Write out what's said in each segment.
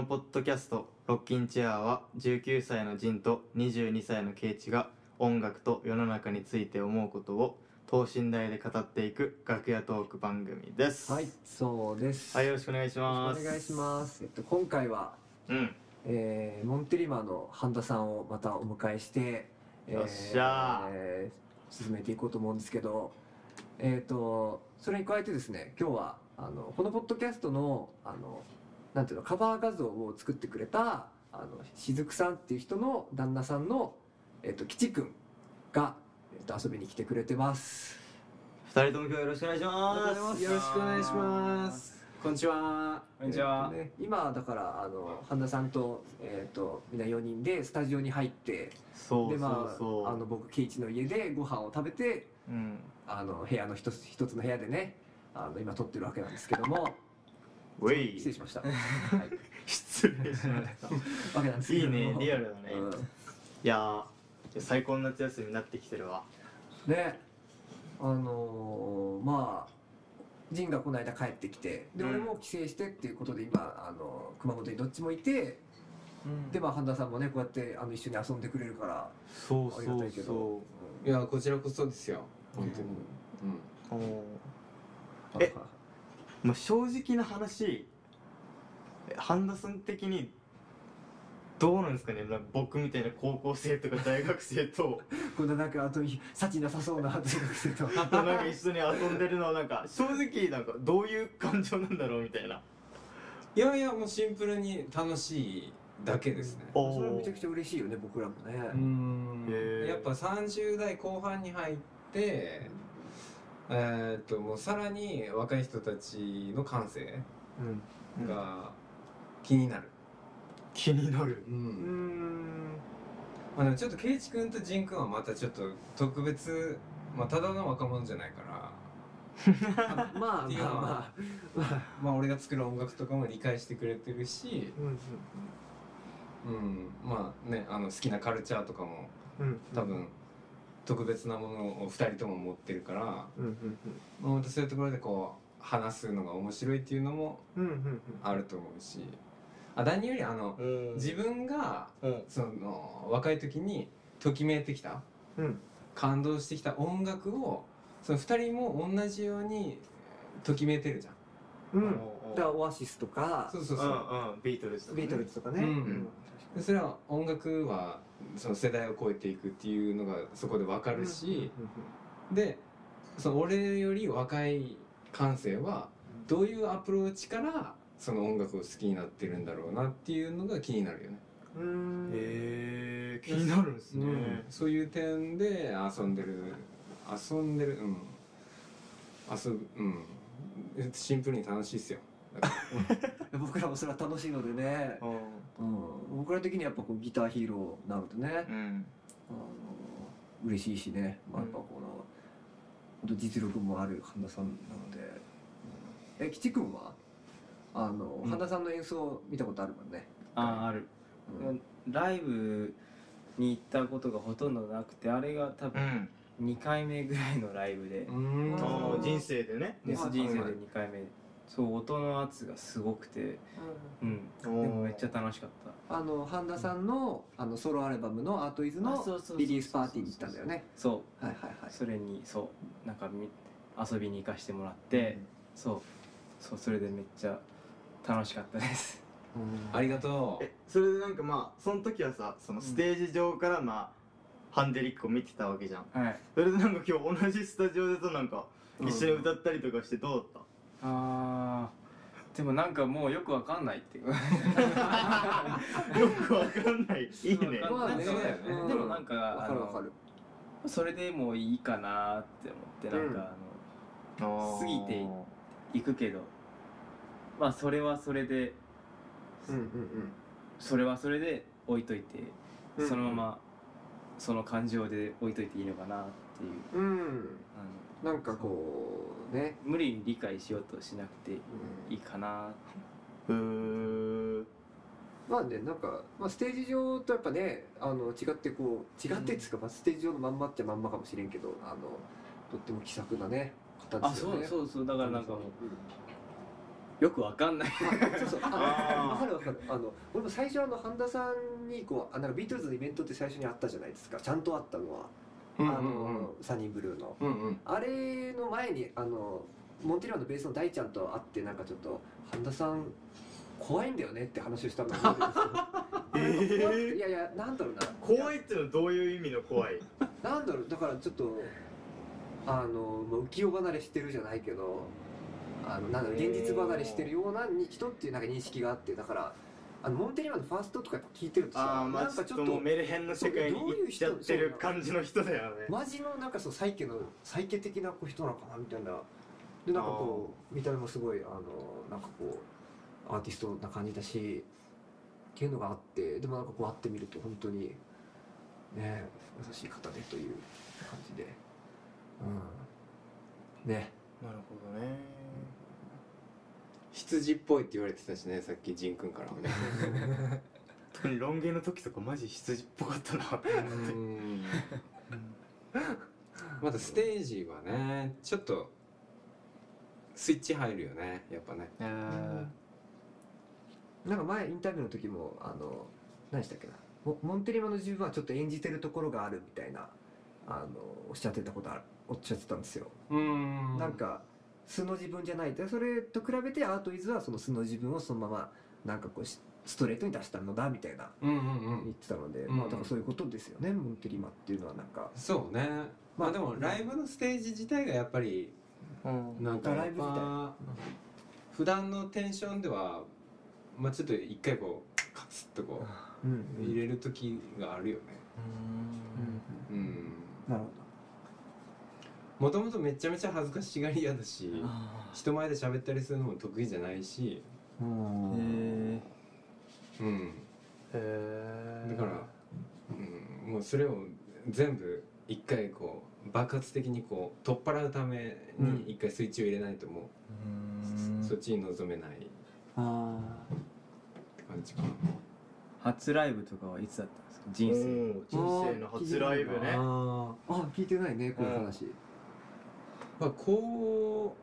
のポッドキャスト「ロッキンチェア」は19歳のジンと22歳のケイチが音楽と世の中について思うことを等身大で語っていく楽屋トーク番組ですはい、そうです。はいよろしくお願いしますお願いします。えっと、今回は、うんえー、モンテリマーの半田さんをまたお迎えして、えーよっしゃーえー進めていこうと思うんですけど、えっ、と、それに加えてですね、今日は、あの、このポッドキャストの、あの、なんていうの、カバー画像を作ってくれた、あの、しずくさんっていう人の旦那さんの、えっ、と、吉くんが、えっ、と、遊びに来てくれてます。二人とも今日よろしくお願いしますよろしくお願いします。こんにちは。こんにちは。えっとね、今だからあの半田さんと,、えー、とみんな4人でスタジオに入ってそうそでまああの僕ケイチの家でご飯を食べてうんあの部屋の一つ一つの部屋でねあの今撮ってるわけなんですけどもウェイ失礼しました、はい、失礼しました。わけなんですいいねリアルだね、うん。いやー最高の夏休みになってきてるわ。ね。あのーまあジンがこの間帰ってきてで、うん。俺も帰省してっていうことで今あの熊本にどっちもいてでまあ半田さんもねこうやってあの一緒に遊んでくれるからそうありがたいけど。いや、こちらこそですよ。本当に。おー。うんえまあ、正直な話え半田さん的にどうなんですかねなんか僕みたいな高校生とか大学生と。こんななんかあと幸なさそうな大学生と。なんか一緒に遊んでるのなんか正直なんかどういう感情なんだろうみたいな。いやいや、もうシンプルに楽しいだけですね。それはめちゃくちゃ嬉しいよね僕らもね、ん。へー。やっぱ30代後半に入って、えーっと、もうさらに若い人たちの感性うん。が気になる。気になる。う。うん。んまあでもちょっとケイチ君とジン君はまたちょっと特別、まあただの若者じゃないから、まあまあっていうのはまあまあ。まあ俺が作る音楽とかも理解してくれてるし、うん。うん、まあねあの好きなカルチャーとかもうん。多分特別なものを2人とも持ってるから、うんうんまあ、本当そういうところでこう話すのが面白いっていうのもうんうんうん。あると思うし。あ何よりあの自分がうん。その若い時にときめいてきたうん。感動してきた音楽をその2人も同じようにときめいてるじゃん。うん。だからオアシスとか。そうそうそう、うんうん。ビートルズとかね。ビートルズとかね、うん。でそれは音楽はその世代を超えていくっていうのがそこで分かるし、でその俺より若い感性はどういうアプローチからその音楽を好きになってるんだろうなっていうのが気になるよね。へえ気になるんですね、うん。そういう点で遊んでる遊んでるうん。遊ぶうん。シンプルに楽しいっすよ。僕らもそれは楽しいのでね、うん、僕ら的にやっぱこうギターヒーローなのでね、うん。あの嬉しいしね、まあ、やっぱこの、本当実力もある半田さんなので、うん。え吉君は？あの、うん。半田さんの演奏見たことあるもんね、あある、うん。ライブに行ったことがほとんどなくてあれが多分うん。2回目ぐらいのライブで、人生でね。人生ではい2回目そう音の圧がすごくてうん。でもめっちゃ楽しかった。あの半田さんのあのソロアルバムの「アートイズのリリースパーティーに行ったんだよね。そはいはいはい。うそれにそう。なんかみ遊びに行かしてもらって、そう。そうそれでめっちゃ楽しかったです。うん。ありがとう。えそれでなんかまあその時はさそのステージ上からまあ、ハンデリックを見てたわけじゃん。はい。それでなんか今日同じスタジオでとなんかうん。一緒に歌ったりとかしてどうだっあー。でもなんかもうよくわかんないっていう。たよくわかんない。いいね。わかんないそうだよね。うん。でもなんかわあのかるわかる。それでもういいかなって思ってなんか、あの過ぎて行くけど。まあそれはそれでうんうんそれはそれで置いといて、うんそのままその感情で置いといていいのかなっていう。うん。なんかこうね、無理に理解しようとしなくてうんいいかな。うー。まあねなんか、まあ、ステージ上とやっぱねあの違ってこう違ってっつうか、まあ、ステージ上のまんまっちゃまんまかもしれんけどあのとっても気さくなね方あですよね。そうそうそう。だからなんかもうよくわかんない。そうそう。あかるわかる。あの俺も最初あの半田さんにこうあなんかビートルズのイベントって最初にあったじゃないですか。ちゃんとあったのは、うんあのサニーブルーの。うんうん。あれの前にあのモンテリマンのベースの大ちゃんと会ってなんかちょっと半田さん怖いんだよねって話をしたのを覚えてるんですよ怖くていやいやなんだろうな。怖いっていうのはどういう意味の怖い？なんだろうだからちょっとあのまあ浮世離れしてるじゃないけどあのなんだろう現実離れしてるようなに人っていうなんか認識があってだからあのモンテリマンのファーストとかやっぱ聞いてるとさああまあなんかちょっとメルヘンの世界に行っちゃってる感じの人だよね。マジのなんかそうサイケのサイケ的な人なのかなみたいな。でなんかこう見た目もすごいあのなんかこうアーティストな感じだしっていうのがあってでもなんかこう会ってみると本当にね優しい方でという感じで。うん。ね。なるほどね羊っぽいって言われてたしねさっき仁君からもね。特にロン毛の時とかマジ羊っぽかったな。うん。またステージはねちょっとスイッチ入るよねやっぱね。なんか前インタビューの時もあの何でしたっけな？モモンテリマの自分はちょっと演じてるところがあるみたいなあのおっしゃってたことあるおっしゃってたんですよ。うん。なんか素の自分じゃない。でそれと比べてアートイズはその素の自分をそのままなんかこうしストレートに出したのだみたいなうんうんうん。言ってたので、うんまあだからそういうことですよねモンテリマっていうのはなんか。そうね。まあでもライブのステージ自体がやっぱりうん。なんかライブ普段のテンションではまあちょっと一回こうカツッとこう入れる時があるよね。うん。うん。なるほもともとめちゃめちゃ恥ずかしがり屋だしあ人前で喋ったりするのも得意じゃないし。へうん。へだから、うん、もうそれを全部一回こう爆発的にこう取っ払うために一回スイッチを入れないともう、そっちに臨めない。ってあ感じかな。初ライブとかはいつだったんですか？人生。人生の初ライブね。あああ聞いてないねこの話、ーまあ高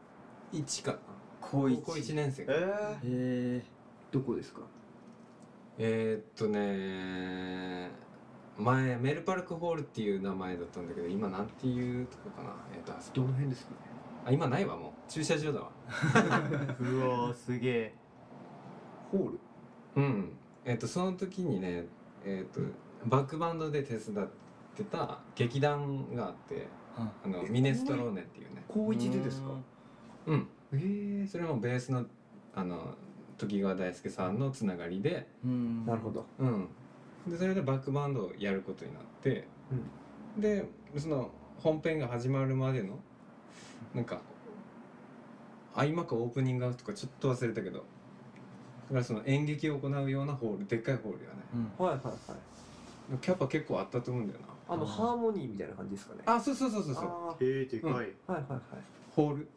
1かな。高一。高1年生えへえどこですか？えー、っとね前メルパルクホールっていう名前だったんだけど今なんていうとこかな？えーっとあそこどの辺ですか？ねあ今ないわもう。駐車場だわ。ー、うわーすげえ。ホール？うん。えーっとその時にねえーっとバックバンドで手伝ってた劇団があってあのえミネストローネっていうね。高一でですか？うん。ええそれもベースのあの時川大輔さんのつながりで。うん。なるほど。うん。でそれでバックバンドをやることになって、でその本編が始まるまでのなんか合間かオープニングアウトかちょっと忘れたけど。だからその演劇を行うようなホールでっかいホールやね。うん。はいはいはい。キャパ結構あったと思うんだよなあのハーモニーみたいな感じですかね。あそうそうそうそうそう。あへえでかい、ーはいはいはい。ホール。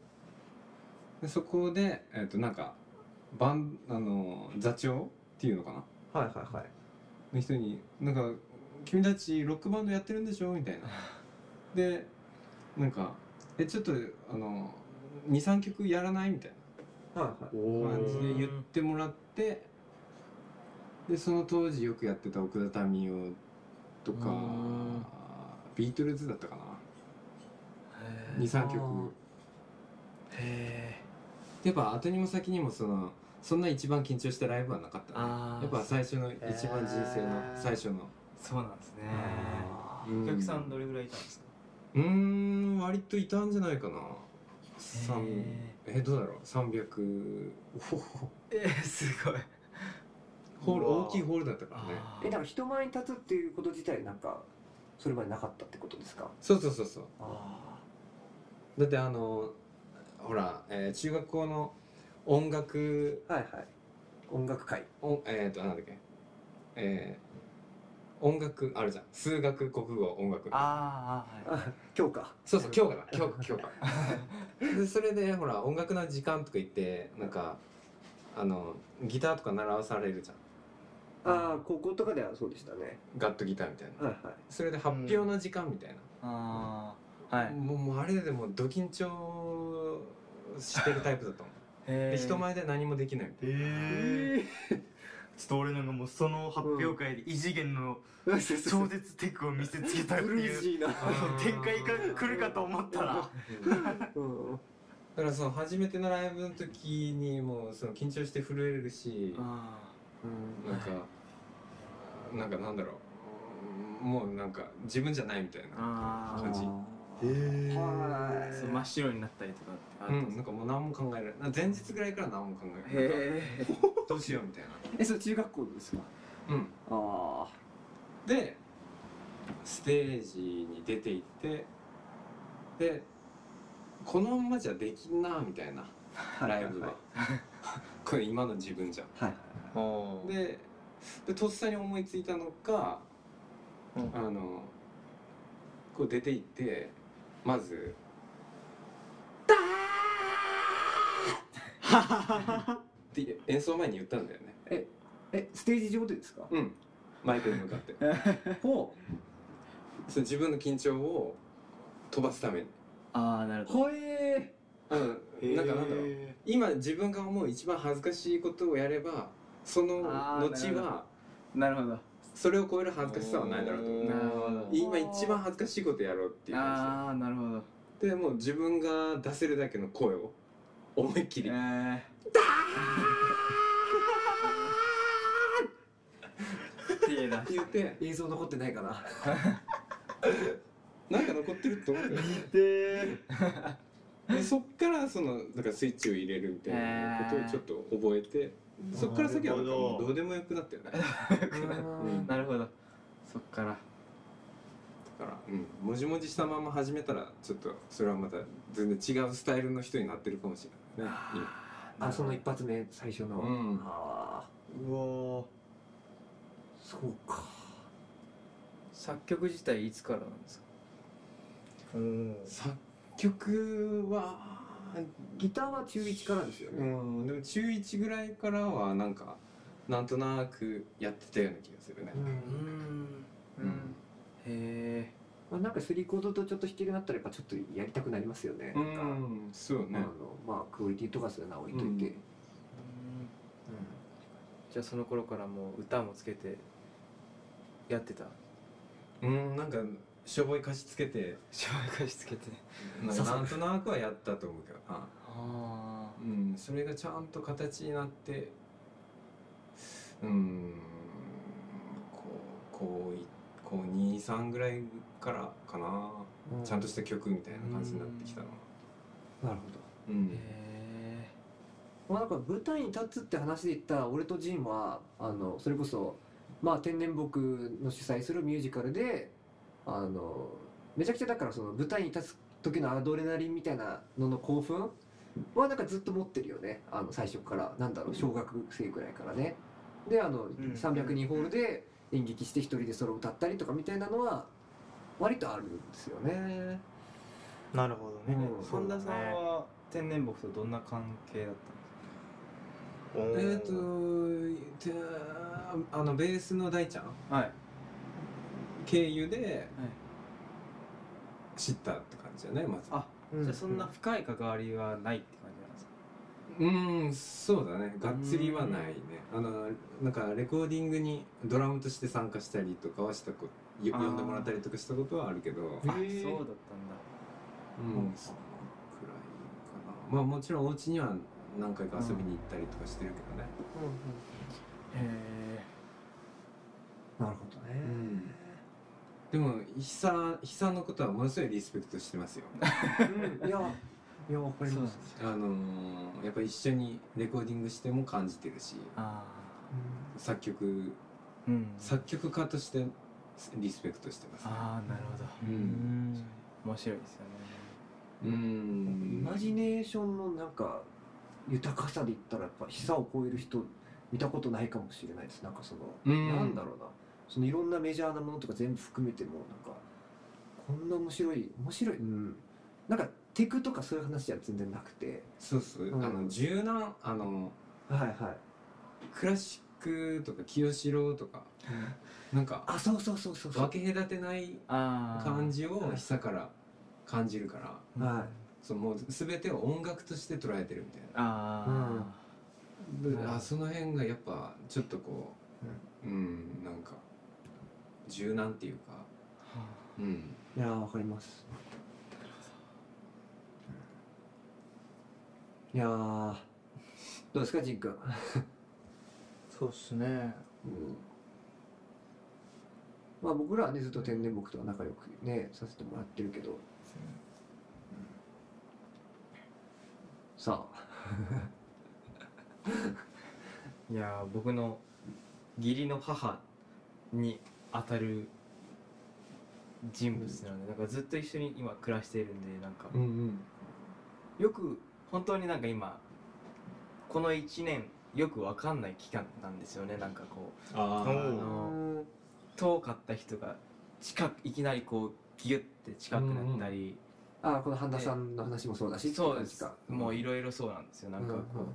でそこでえっ、となんかバンあの座長っていうのかな？はいはいはい。の人に「なんか君たちロックバンドやってるんでしょ? 」みたいな。でなんか「えちょっとあの23曲やらない?」みたいはいはい。感じで言ってもらってでその当時よくやってた奥田民生とかうん。ビートルズだったかな。へー。23曲。へやっぱ後にも先にもそのそんな一番緊張したライブはなかったね。やっぱ最初の一番人生の最初の。ーそうなんですね。うんお客さんどれぐらいいたんですか？うーん割といたんじゃないかな。えどうだろう？300おほえー、すごいホール大きいホールだったからね。あえだから人前に立つっていうこと自体なんかそれまでなかったってことですか？そうそうそうそう。あだってあのほら、えー中学校の音楽あはいはい。音楽会。おえっ、となんだっけ？えー音楽あるじゃん。数学国語音楽あーあーはい。あ今日かそうそう今日かな今日今日かでそれでほら音楽の時間とか言ってなんかあのギターとか習わされるじゃんああ高校とかではそうでしたね。ガットギターみたいな。はいはい。それで発表の時間みたいな、ああはい。もうもうあれでもうド緊張してるタイプだったもん。で人前で何もできないみたいええちょっと俺なんかもうその発表会で異次元の超絶テクを見せつけたっていう。展開が来るかと思ったら。なうん。だからその初めてのライブの時にもうその緊張して震えるしあなんかなんかなんだろう。もうなんか自分じゃないみたいなあ感じ。えはいそう真っ白になったりとかってうんなんかもう何も考えられない。前日ぐらいから何も考えられない。へえどうしようみたいな。えそれ中学校ですか？うん。あでステージに出て行ってでこのまんまじゃできんなみたいな。あライブは。これ今の自分じゃん。はいででとっさに思いついたのが、うん。あのこう出て行ってまず「ダー!」って演奏前に言ったんだよね。えステージ上でですか？うん。マイクに向かって。ほそう自分の緊張を飛ばすために。ああなるうほど。ほえうん。なんかなんだろう。へ今自分が思う一番恥ずかしいことをやればその後はなるほど。それを超える恥ずかしさはないだろうと今一番恥ずかしいことやろうっていう感ああなるほど。じででもう自分が出せるだけの声を思いっきり。えー。って言って映像残ってないかな。なんか残ってると思うよ。ででそっからそのだからスイッチを入れるみたいなことをちょっと覚えてそっから先はなんかもうど。うでもよくなったよね。だ うん。なるほど。そっから。から、うん、もじもじしたまま始めたらちょっとそれはまた全然違うスタイルの人になってるかもしれないね。あその一発目最初の、うん。ああうわそうか。作曲自体いつからなんですか？ーお作曲はギターは中1からですようね、んでも中1ぐらいからはなんかなんとなくやってたような気がするね。うん。うん。うん。へえまあ、なんかスリーコードとちょっと弾けるようになったらやっぱちょっとやりたくなりますよね、うなんか。んそうね。あのまあクオリティとかそういうのは置いといて、うん。うん。じゃあその頃からもう歌もつけてやってた？うんなんかしょぼい貸し付けて。紹介しつけて。なんかなんとなくはやったと思うけどな。ああうんそれがちゃんと形になって。うん。こうこういこう23ぐらいからかな、うん。ちゃんとした曲みたいな感じになってきたのは。なるほど。うん。へえまあなんか舞台に立つって話で言ったら俺とジンはあのそれこそまあ天然木の主催するミュージカルであのめちゃくちゃだからその舞台に立つ時のアドレナリンみたいなのの興奮はなんかずっと持ってるよね。あの最初からなんだろう小学生ぐらいからね。であの、ん。302ホールで演劇して一人でソロ歌ったりとかみたいなのは割とあるんですよね。なるほどね。うん。本田さんは天然木とどんな関係だったんですおーえっ、とてあのベースの大ちゃん？かはい経由で知ったって感じだねまず。あうん。じゃあそんな深い関わりはないって感じなんですか？うんそうだね。がっつりはないね。あのなんかレコーディングにドラムとして参加したりとかはしたこ呼んでもらったりとかしたことはあるけど。あそうだったんだ。うんそのくらいかな。まあもちろんお家には何回か遊びに行ったりとかしてるけどね。へなるほどね、でも久久のことはものすごいリスペクトしてますよ。うんいやいやわかります。あのーやっぱ一緒にレコーディングしても感じてるしあ作曲あうん。作曲家としてリスペクトしてます。ああなるほど。ううん。ん面白いですよね。うイんマジネーションのなんか豊かさで言ったらやっぱ久を超える人見たことないかもしれないです。なんかその、うん。なんだろうなそのいろんなメジャーなものとか全部含めてもなんかこんな面白い面白いうん。なんかテクとかそういう話じゃ全然なくて。そうそう、うん。あの柔軟あのはいはい。クラシックとか清志郎とか なんかあそうそうそうそうそう。分け隔てないああ感じを久から感じるからはそのもう全てを音楽として捉えてるみたいあな、でうん。あその辺がやっぱちょっとこううんなんか柔軟っていうか。うん。いやーわかります。いやーどうですかジン君？そうっすね。うん。まあ僕らはねずっと天然木とは仲良くねさせてもらってるけど。さあ。いやー僕の義理の母に当たる人物なので、なんかずっと一緒に今暮らしているんでなんか、うんうん。よく本当になんか今この1年よくわかんない期間なんですよね。なんかこうあの遠かった人が近くいきなりこうギュッて近くなったり、ああこの半田さんの話もそうだしそうです。かもういろいろそうなんですよ。なんかこう、うんうん。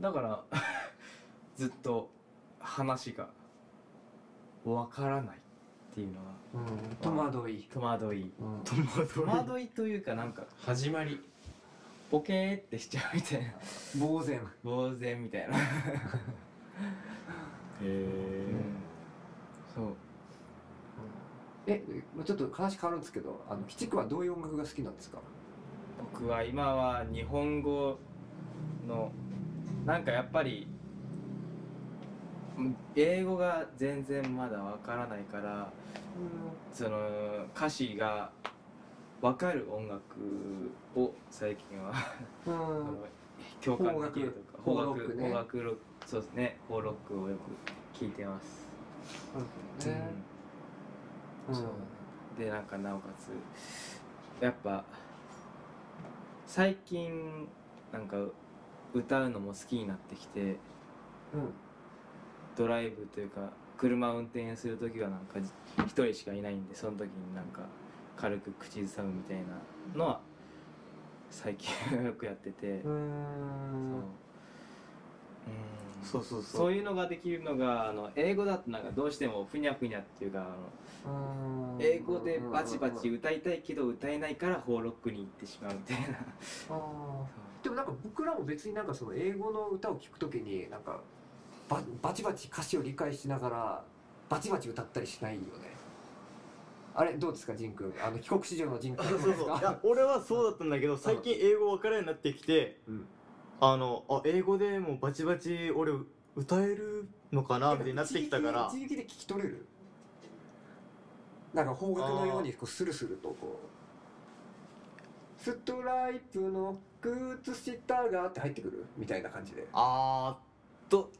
だから ずっと話がわからないっていうのはうん。戸惑い、戸惑い。うん。戸惑戸惑いというかなんか始まり。ボケーってしちゃうみたいな。呆然。呆然みたいな。へえそう。えちょっと話変わるんですけどあの鬼畜はどういう音楽が好きなんですか？僕は今は日本語のなんかやっぱりうん英語が全然まだわからないからその歌詞がわかる音楽を最近は共感できるとか邦楽邦楽ロックそうですね。邦ロックをよく聞いてます、うん。そう。でなんかなおかつやっぱ最近なんか歌うのも好きになってきてうんドライブというか車運転する時はなんか一人しかいないんでその時になんか軽く口ずさむみたいなのは最近よくやってて、そうん。う。んそうそうそう。そういうのができるのがあの英語だとなんかどうしてもふにゃふにゃっていうかあのうん。英語でバチバチ歌いたいけど歌えないからホーロックに行ってしまうみたいな。でもなんか僕らも別になんかその英語の歌を聴くときになんかババチバチ歌詞を理解しながらバチバチ歌ったりしないよね。あれどうですかジン君？あの帰国子女のジン君。そうそういや俺はそうだったんだけど最近英語分からんようになってきてうん。あのあ英語でもうバチバチ俺歌えるのかなみたいになってきたから。一撃で聞き取れる？なんか方角のようにこうスルスルとこう。ストライプの靴下がって入ってくる？みたいな感じで。あーっと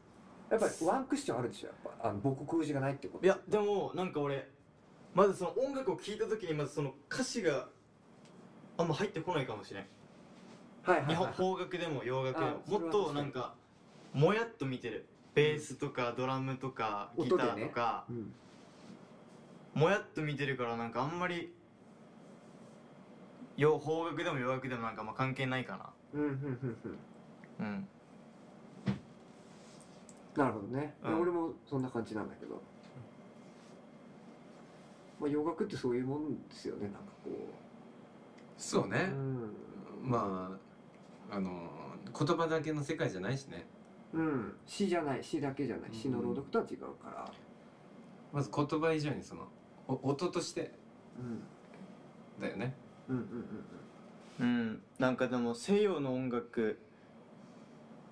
やっぱりワンクッションあるでしょやっぱ。あの母国字がないってこと。いやでもなんか俺まずその音楽を聴いた時にまずその歌詞があんま入ってこないかもしれん。はいはい日本はい。邦楽でも洋楽であももっとなんかもやっと見てるベースとかドラムとかギターとか、うんもやっと見てるからなんかあんまり洋邦楽でも洋楽でもなんかまあ関係ないかうんうんうんうん。なうんなるほどね、うん。俺もそんな感じなんだけど、まあ、洋楽ってそういうもんですよねなんかこう、そうね。うん。まああの言葉だけの世界じゃないしね。うん、詩じゃない詩だけじゃない。詩の朗読とは違うから、まず言葉以上にそのお音として。うん、だよね。うんうんうん。うん。なんかでも西洋の音楽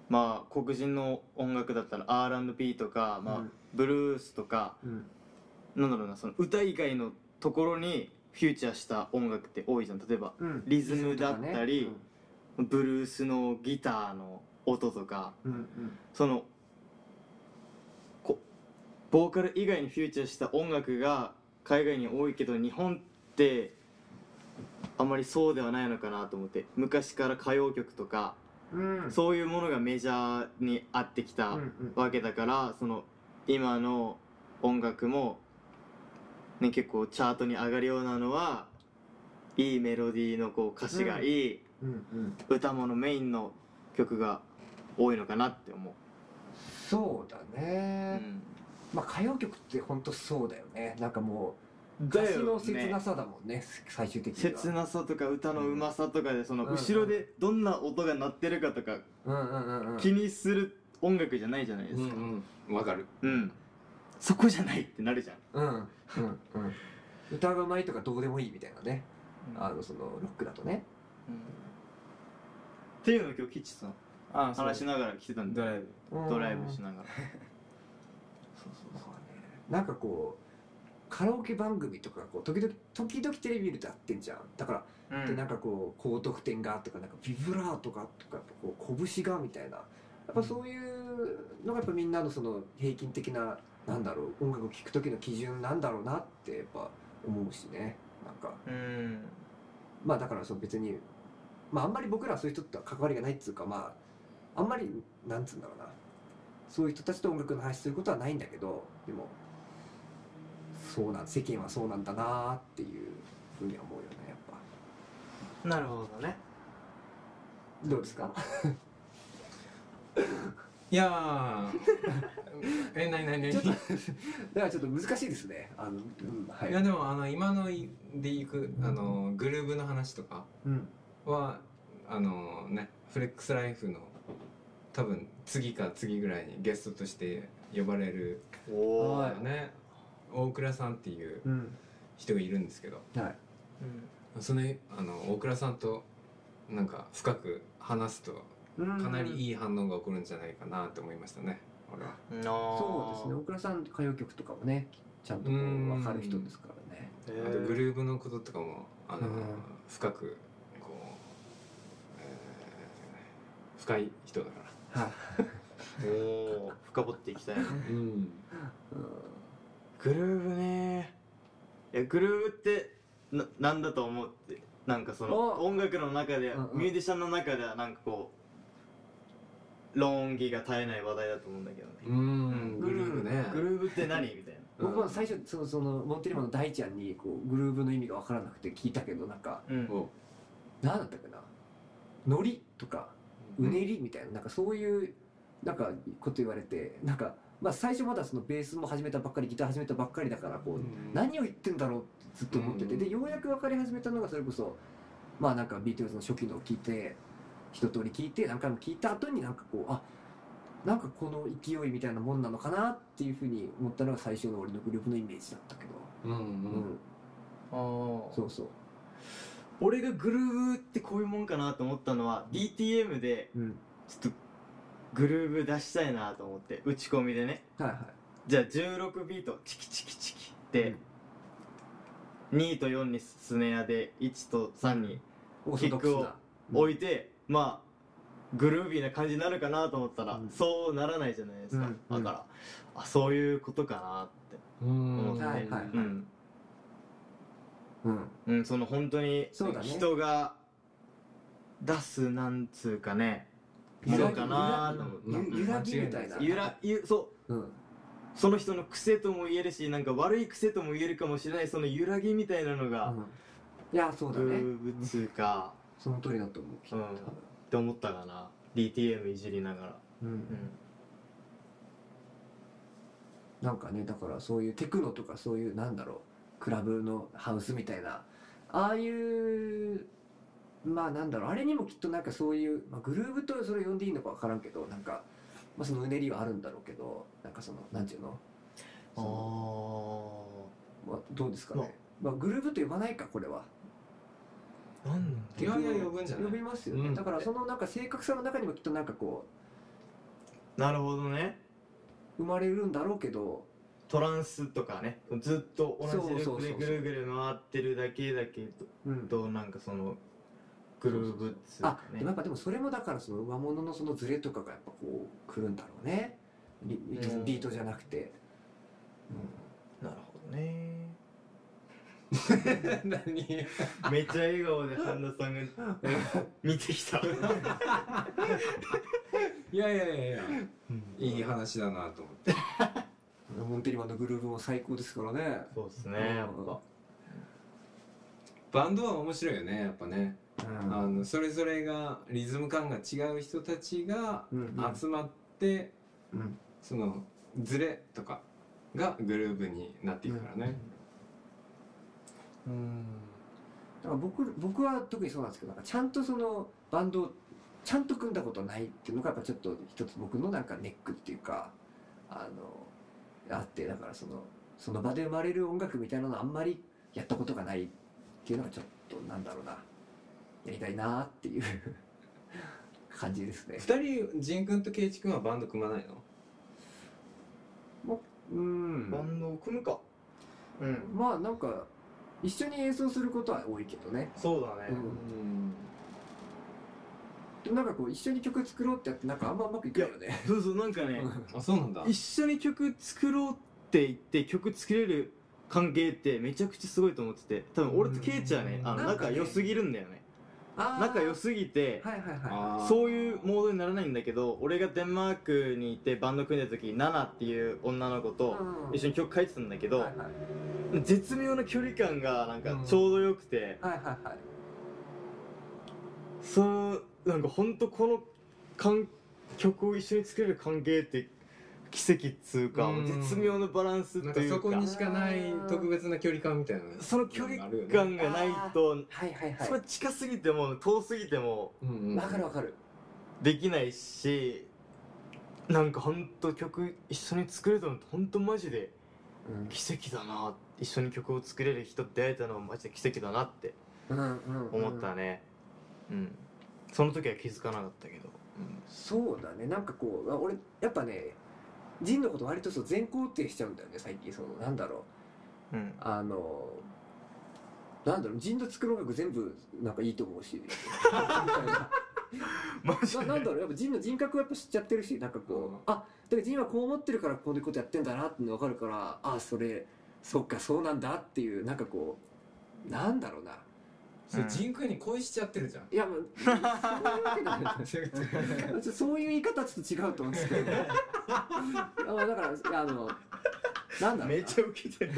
まあ黒人の音楽だったら R&B とか、まあうん。ブルースとかうん。なんだろうなその歌以外のところにフューチャーした音楽って多いじゃん。例えばうん。リズムだったりブルースのギターの音とかそのこボーカル以外にフューチャーした音楽が海外に多いけど日本ってあまりそうではないのかなと思って昔から歌謡曲とかそういうものがメジャーに合ってきたうんうん。わけだからその今の音楽も、ね、結構チャートに上がるようなのはいいメロディーのこう歌詞がいい、うんうん。歌ものメインの曲が多いのかなって思う、そうだうね、ん。まあ歌謡曲って本当そうだよね。なんかも歌詞だよの切なねさだもんね最終的には。切なさとか歌のうまさとかでそのうん後ろでどんな音が鳴ってるかとかうんうんうんうん。気にする音楽じゃないじゃないでうんすか。うんわかる。うん。そこじゃないってなるじゃん。うんうんうん。歌がうまいとかどうでもいいみたいなね。あのそのロックだとね。っていうのを今日キッチさんあ話しながら来てたんで。ドライブ。ドライブ。しながら。そうそうそう。ねなんかこうカラオケ番組とかこう時々時々テレビ見るとやってんじゃん。だから、でなんかこう高得点がとかなんかビブラートがとかこう拳がみたいな。やっぱそういうのがやっぱみんなのその平均的ななんだろう音楽を聴く時の基準なんだろうなってやっぱ思うしね。なんか。うん。まあだからその別にまああんまり僕らはそういう人とは関わりがないっつうかまああんまりなんつうんだろうな。そういう人たちと音楽の話することはないんだけどでもそうなん世間はそうなんだなっていうふうには思うよねやっぱ。なるほどね。どうですか？いやー。えなになに？なにちょっとだからちょっと難しいですね。あの、うん、はい。いやでもあの今のいでいくあのグルーブの話とかうん。はあのねフレックスライフの多分次か次ぐらいにゲストとして呼ばれるおね大倉さんっていううん。人がいるんですけどはい。そのあの大倉さんとなんか深く話すとかなりいい反応が起こるんじゃないかなって思いましたね俺は。うん、そうですね。大倉さん歌謡曲とかもねちゃんとこううん分かる人ですからね。へあとグー。ルーブのこととかもあの、うん。深くこう、えー深い人だから。はい。おお深掘っていきたいな。うんグルーブね。いやグルーブってななんだと思うって？なんかそのお。音楽の中で、うんうん。ミュージシャンの中ではなんかこう論議が絶えない話題だと思うんだけどね、うん。グルーブね。グルーブって何みたいな。僕は最初そのそのモンテリマの大ちゃんにこうグルーブの意味が分からなくて聞いたけどなんかうん。お。何だったっけな？ノリとかうねりみたいななんかそういうなんかこと言われてなんかまあ最初まだそのベースも始めたばっかりギター始めたばっかりだからこう何を言ってんだろうってずっと思っててうん。でようやく分かり始めたのがそれこそまあなんかビートルズの初期のを聞いて一通り聞いて何回も聞いた後になんかこうあなんかこの勢いみたいなもんなのかなっていうふうに思ったのが最初の俺のグループのイメージだったけど、うんうん。うん、あーそうそう、俺がグルーブってこういうもんかなと思ったのは DTM でうん、ちょっとグルーブ出したいなと思って打ち込みでね。はいはい。じゃあ16ビートチキチキチキで、2と4にスネアで1と3にオーソドックスな置いて、まあグルービーな感じになるかなと思ったら、うん。そうならないじゃないですか、うんうん。だから。あそういうことかなってうん。思って、はいはいはい。うん。うん。うん、その本当にそうだね。人が出すなんつうかねものかなと思って。ゆらぎみたいな。ゆらゆそう。うん。その人の癖とも言えるしなんか悪い癖とも言えるかもしれないその揺らぎみたいなのが、うん。いやそうだグねか、その通りだと思うきっと。うんって思ったかな。DTM いじりながら、うんうん。なんかねだからそういうテクノとかそういうなんだろう。クラブのハウスみたいな。ああいうまあなんだろうあれにもきっとなんかそういう、まあ、グルーブとそれ呼んでいいのか分からんけどなんか、まあ、そのうねりはあるんだろうけどなんかそのなんていうの？そのまあ、どうですかね、まあ、グルーブと呼ばないかこれは。あなんいやいや呼ぶんじゃない？呼びますよね、うん。だからそのなんか正確さの中にもきっとなんかこなるほどね。う生まれるんだろうけどトランスとかねずっと同じループでそうそうそうそう。ぐるぐる回ってるだけだけうん。どなんかそのグルーブっつうあかね。でもやっぱでもそれもだからその上物のそのズレとかがやっぱこう来るんだろうね。リビートじゃなくて、なるほどね。何？めっちゃ笑顔で半田さんが 見てきた。いやいやいやいや。いい話だなと思って。うん、モンテリマンのグルーヴも最高ですからね。そうですねやっぱ。バンドは面白いよねやっぱね、うん。あのそれぞれがリズム感が違う人たちがうんうん。集まって、うん。そのズレとかがグルーブになっていくからね、うん。だから僕僕は特にそうなんですけどちゃんとそのバンドをちゃんと組んだことないっていうのがやっぱちょっと一つ僕のなんかネックっていうかあのあってだからそのその場で生まれる音楽みたいなのあんまりやったことがないっていうのがちょっとなんだろうなやりたいなっていう。感じですね。二人仁君と圭一君はバンド組まないの？うん。バンドを組むか。うん。まあなんか一緒に演奏することは多いけどね。そうだね、うん。でもなんかこう一緒に曲作ろうってやってなんかあんまうまくいかないよね。そうそうなんかね。あそうなんだ。一緒に曲作ろうって言って曲作れる関係ってめちゃくちゃすごいと思ってて多分俺とケイちゃん。はねあのなんかね。仲良すぎるんだよね仲良すぎてはいはいはい。そういうモードにならないんだけど俺がデンマークにいてバンド組んでた時ナナっていう女の子とうん。一緒に曲書いてたんだけど、はいはい絶妙な距離感がなんかちょうどよくて、はいはいはい。そうなんかほんとこの環曲を一緒に作れる関係って奇跡っつうかうん。絶妙なバランスっていうか。なんかそこにしかない特別な距離感みたいな。その距離感がないと、はいはいそれは近すぎても遠すぎてもうんうん。かるわかる。できないしなんかほんと曲一緒に作れたのってほんとマジでうん。奇跡だな一緒に曲を作れる人と出会えたのはマジで奇跡だなってうんうんうん。思ったね。うん、その時は気づかなかったけど、そうだね。なんかこうあ俺やっぱねジンのこと割とそう全肯定しちゃうんだよね最近そのなんだろう。うん。あのなんだろうジンの作る音楽全部なんかいいと思うし。マジななんだろうやっぱジンの人格をやっぱ知っちゃってるしなんかこう、う。んあだからジンはこう思ってるからこういうことやってんだなっての分かるからあそれそっかそうなんだっていうなんかこうなんだろうなそれ仁君に恋しちゃってるじゃん。いやまあそういうわけじゃない。ち ょそういう言い方はちょっと違うと思うんですけど。あだからあのなんだろうな。めっちゃウケてる、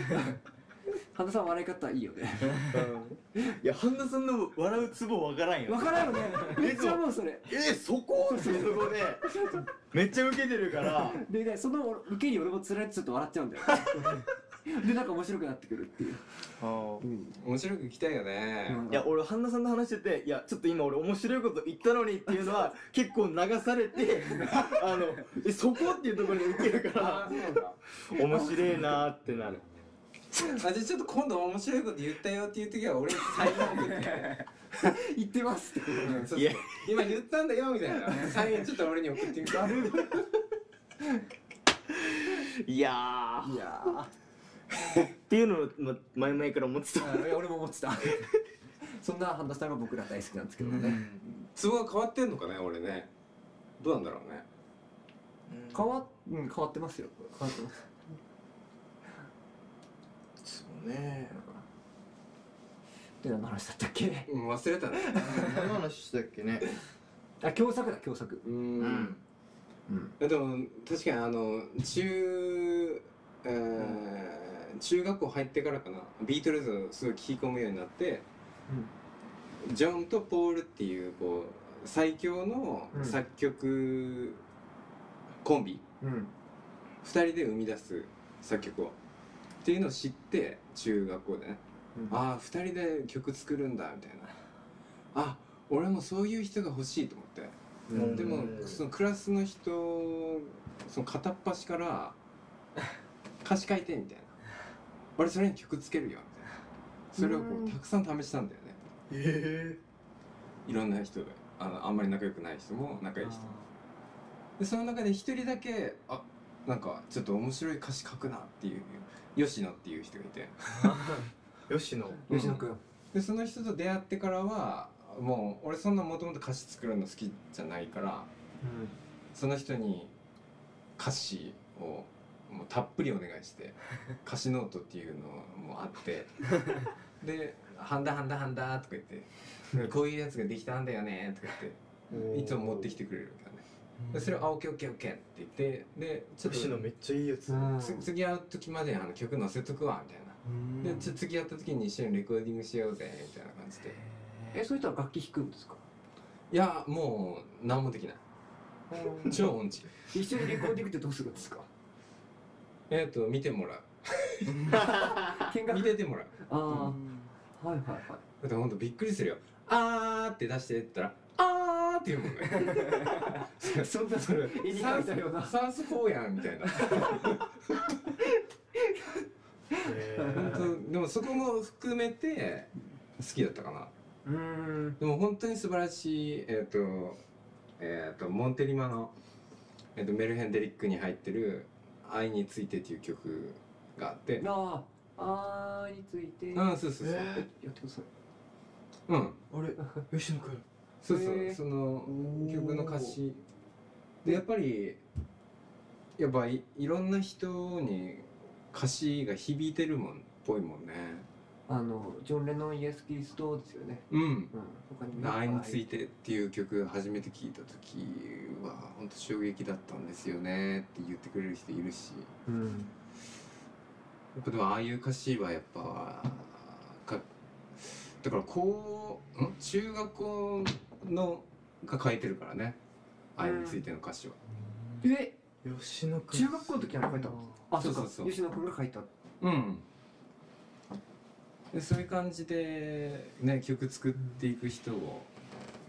花さん笑い方いいよね。いや半田さんの笑うツボわからんよ。分からんよね。めっちゃもうそれ。えそこ？そこで。めっちゃウケてるから。でねその受けに俺もつられてちょっと笑っちゃうんだよ でなんか面白くなってくるっていう、うん。面白く聞きたいよね。うん。いや俺半田さんと話してていやちょっと今俺面白いこと言ったのにっていうのは 結構流されて あのえそこっていうところに受けるから。面白いなーってなる。あじゃあちょっと今度面白いこと言ったよっていう時は俺にサイン送って言ってますってうんそういや。今言ったんだよみたいな。サインちょっと俺に送ってみて。いやいやーっていうのをま前々から思ってた。ーいや俺も思ってた。そんな半田さんが僕ら大好きなんですけどね、ツボが変わってんのかね俺ね。どうなんだろうね。変わ,、うん、変わってますよ。変わってます。そうね。で何の話だったっけ？うん忘れたね。何の話したっけね？あ共作だ共作。ううん。んうん。でも確かにあの中、えー中学校入ってからかな。ビートルズをすごい聴き込むようになって、ジョンとポールっていうこう最強のうん。作曲コンビ、うん。二人で生み出す作曲を。っていうのを知って中学校でね、うん。ああ二人で曲作るんだみたいな。あ俺もそういう人が欲しいと思って。うん。でもそのクラスの人その片っ端から歌詞書いてみたいな俺それに曲つけるよみたいな。それをこうん。うたくさん試したんだよね。え。いろんな人があのあんまり仲良くない人も仲いい人も。でその中で一人だけあなんかちょっと面白い歌詞書くなっていう吉野っていう人がいて。ー、吉野吉野君でその人と出会ってからはもう俺そんなもともと歌詞作るの好きじゃないからその人に歌詞をもうたっぷりお願いして 歌詞ノートっていうのもあってで「はんだはんだはんだ」とか言って「こういうやつができたんだよね」とか言っていつも持ってきてくれるからね。でそれを「あオッケーオッケーオッケー」って言ってでちょっと吉野めっちゃいいやつ、次会う時まであの曲載せとくわみたいな。でちょ次会った時に一緒にレコーディングしようぜみたいな感じで。えそういう人は楽器弾くんですか？いやもう何もできない。超音痴。一緒にレコーディングってどうするんですか？えっと見てもらう。見見ててもらう。あはいはいはい。だってほんとびっくりするよ「あー」って出してって言ったら「あー」って言うもんね。そんなそれ絵に描いたような。サウスフォーやんみたいな。本当でもそこも含めて好きだったかな。うーん。でも本当に素晴らしいえっ、とえっ、とモンテリマの、えー、とメルヘンデリックに入ってる「愛について」っていう曲があって。あああーについて。うんそうそうそう、えやってください。うん。あれ？吉野くんそうそう、へー。その曲の歌詞。でやっぱりやっぱいいろんな人に歌詞が響いてるもんっぽいもんねあのジョン・レノン・イエス・キリストですよね。うん。うん。他に「も愛について」っていう曲初めて聞いた時は本当衝撃だったんですよねって言ってくれる人いるし。うんやっぱでもああいう歌詞はやっぱかだからこうん？中学校のが書いてるからね。愛についての歌詞は、え？吉野くん中学校の時に書いたあそうかそうそう。そう吉野君が書いた。うんでそういう感じでね曲作っていく人を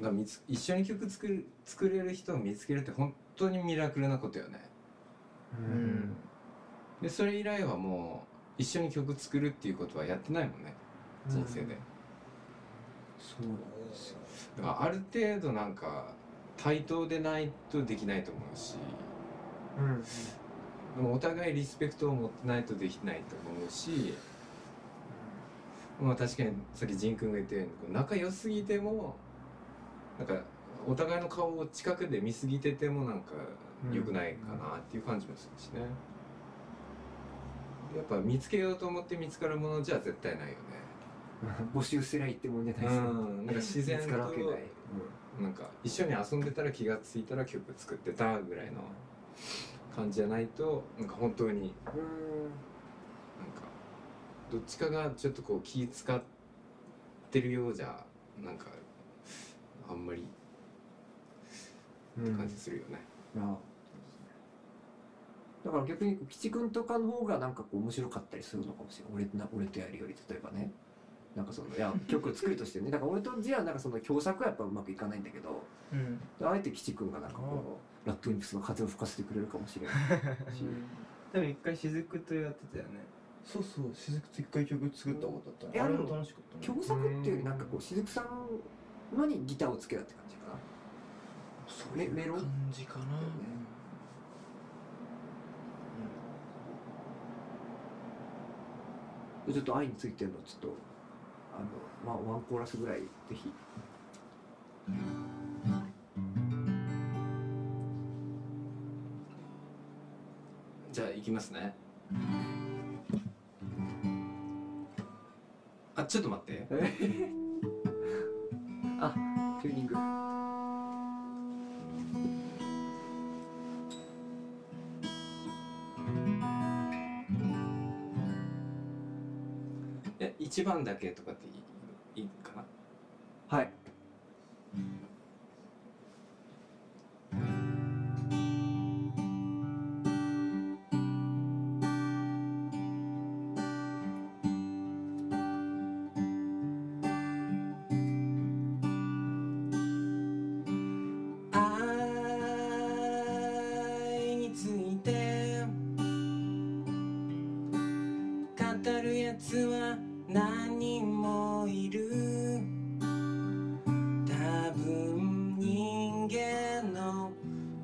が見つ一緒に曲作る作れる人を見つけるって本当にミラクルなことよね。うん。でそれ以来はもう一緒に曲作るっていうことはやってないもんね。人生で、そうなんですよ。だからある程度なんか対等でないとできないと思うし。うん。でもお互いリスペクトを持ってないとできないと思うしまあ確かにさっき仁君が言ったように仲良すぎてもなんかお互いの顔を近くで見すぎててもなんか良くないかなっていう感じもするしね、やっぱ見つけようと思って見つかるものじゃ絶対ないよね。募集すりゃいいってもんじゃないですようん。なんか自然 見つかるわけない。となんか一緒に遊んでたら気がついたら曲作ってたぐらいの感じじゃないとなんか本当にうん。なんかどっちかがちょっとこう気使ってるようじゃなんかあんまりうん感じするよね、いやだから逆に吉君とかの方がなんかこう面白かったりするのかもしれない。俺な俺とやるより例えばね。なんかそのいや曲作るとしてね。だから俺とじゃあなんかその共作はやっぱうまくいかないんだけど。うん。あえて吉君がなんかこうラッドウィンプスの風を吹かせてくれるかもしれないし。でも一回雫とやってたよねそうそうしずくと一回曲作ったことあったねあれも楽しかったね共作っていうよりなんかこうしずくさんのにギターをつけたって感じかな。そういうメメロ感じかな。ちょっと愛についてのちょっとあの、まあ、ワンコーラスぐらいぜひ。じゃあ行きますねちょっと待って。あチューニング。え一番だけとかっていい？語るやつは何人もいる。多分人間の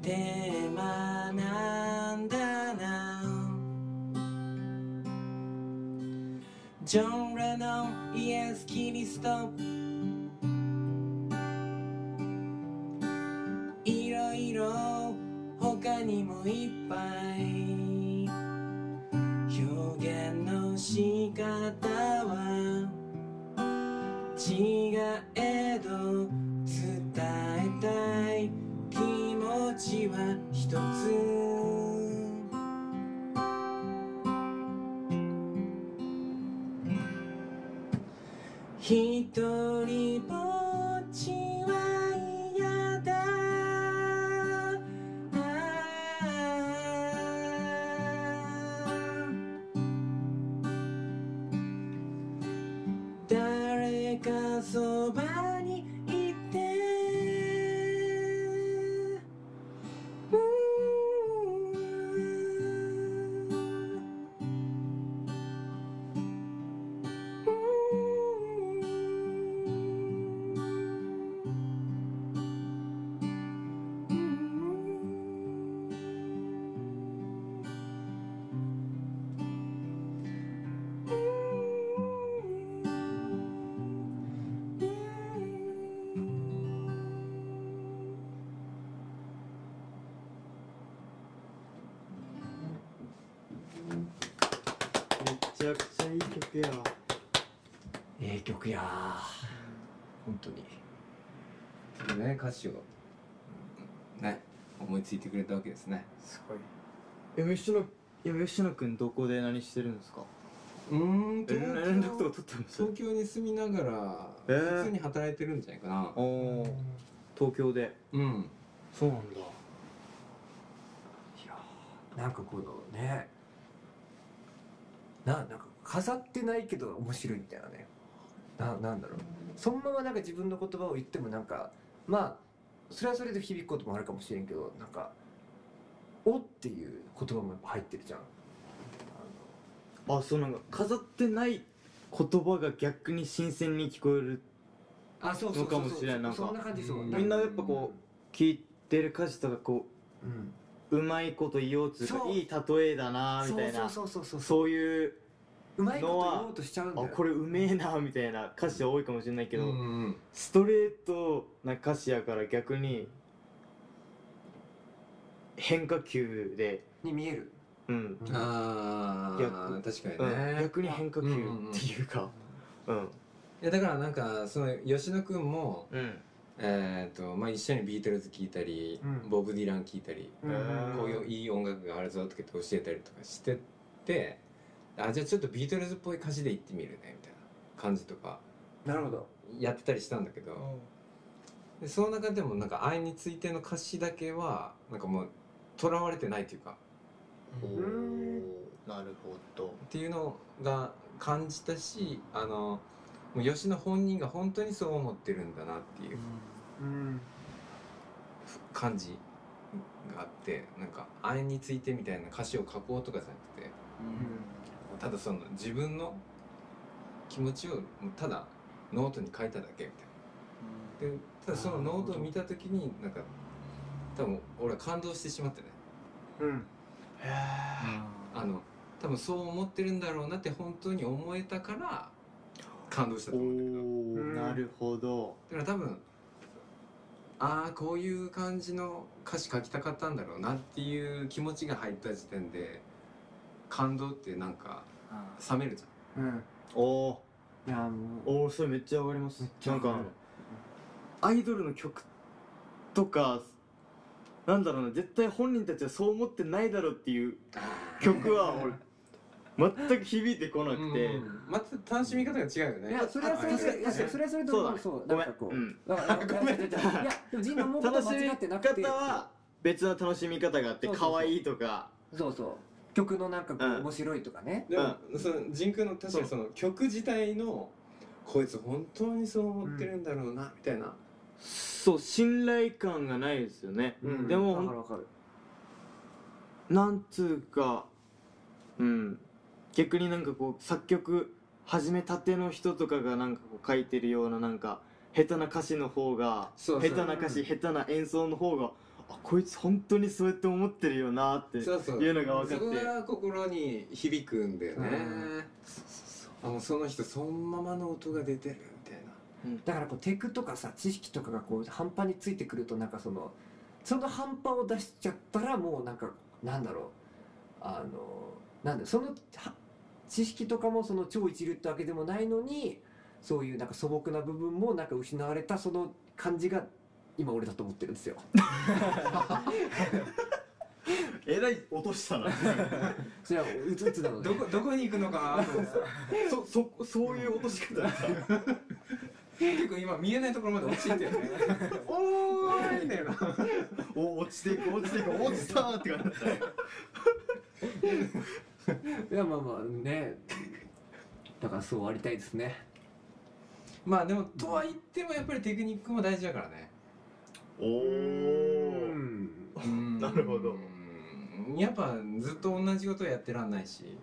テーマなんだな。ジョン・レノンイエス・キリスト。いろいろ他にもいっぱい。ひとつ。ね歌詞を。ね思いついてくれたわけですね。すごい。え吉野いや吉野くんどこで何してるんですか？うーんえ連絡とか取ってます？東京に住みながらえー。普通に働いてるんじゃないかな。おお東京で。うん。そうなんだ。いやーなんかこのねななんか飾ってないけど面白いみたいなね。ななんだろう。そのままなんか自分の言葉を言ってもなんかまあそれはそれで響くこともあるかもしれんけどなんか「お」っていう言葉もやっぱ入ってるじゃん。あそうなんか飾ってない言葉が逆に新鮮に聞こえるあそうのかもしれないなんか。そんな感じみんなやっぱこう聞いてる歌詞とかこうん。ううまいこと言おうっていうかそう。いい例えだなみたいな。そうそうそう。そういううまいこと言おうとしちゃうんだよ。あこれうめえなみたいな歌詞多いかもしれないけど、うんうんストレートな歌詞やから逆に変化球で。に見える？うん、あ逆。あ確かにうん。ね逆に変化球っていうか。うんいやだからなんかその吉野くんもうん。えーとまあ、一緒にビートルズ聴いたり、うん。ボブ・ディラン聴いたり、うこういういい音楽があるぞとかって教えたりとかしててあじゃあちょっとビートルズっぽい歌詞で言ってみるねみたいな感じとか。なるほど。やってたりしたんだけど、でその中でもなんか愛についての歌詞だけはなんかもうとらわれてないというか。おんなるほど。っていうのが感じたしあのもう吉野本人が本当にそう思ってるんだなっていううん。感じがあってなんか愛についてみたいな歌詞を書こうとかじゃなくてただその自分の気持ちをただノートに書いただけみたいな。でただそのノートを見た時になんか多分俺は感動してしまってね。うん。へえあの多分そう思ってるんだろうなって本当に思えたから感動したとお思うんだけど。なるほど。だから多分ああこういう感じの歌詞書きたかったんだろうなっていう気持ちが入った時点で感動ってなんか冷めるじゃん。うん。おおいやもう。おおそれめっちゃわかります。なんかアイドルの曲とかなんだろうな絶対本人たちはそう思ってないだろうっていう曲は俺全く響いてこなくて、うんまた楽しみ方が違うよね。いやそれはそれでいや確かにそれはそれでそうそうごめん。なんかこう。うん。だからいやでもジンの思うことは楽しみ間違ってなくて。方は別の楽しみ方があって可愛いとか。そうそう曲のなんかこう面白いとかね。でも、そのジンクの確かにその曲自体のこいつ本当にそう思ってるんだろうな、みたいな。そう信頼感がないですよね、うん。でかるわかる。なんつうかうん。逆になんかこう作曲始めたての人とかがなんかこう書いてるようななんか下手な歌詞の方がそうそう。下手な歌詞下手な演奏の方があこいつ本当にそうやって思ってるよなっていうのが分かって。そこが心に響くんだよね、うん。あもうその人そのままの音が出てるみたいな。だからこうテクとかさ知識とかがこう半端についてくるとなんかそのその半端を出しちゃったらもうなんかなんだろう。あのなんだそのは知識とかもその超一流ってわけでもないのにそういうなんか素朴な部分もなんか失われたその感じが今俺だと思ってるんですよ。えらい落としたな。それはうつうつなので。どこどこに行くのかなと思ってそそそういう落とし方だった。結構今見えないところまで落ちてるね。おーいみたいなお落ちていく落ちていく落ちたーって感じだったいやまあまあね。だからそうありたいですね。まあでもとは言ってもやっぱりテクニックも大事だからねおうん。なるほど。うん。やっぱずっと同じことやってらんないし。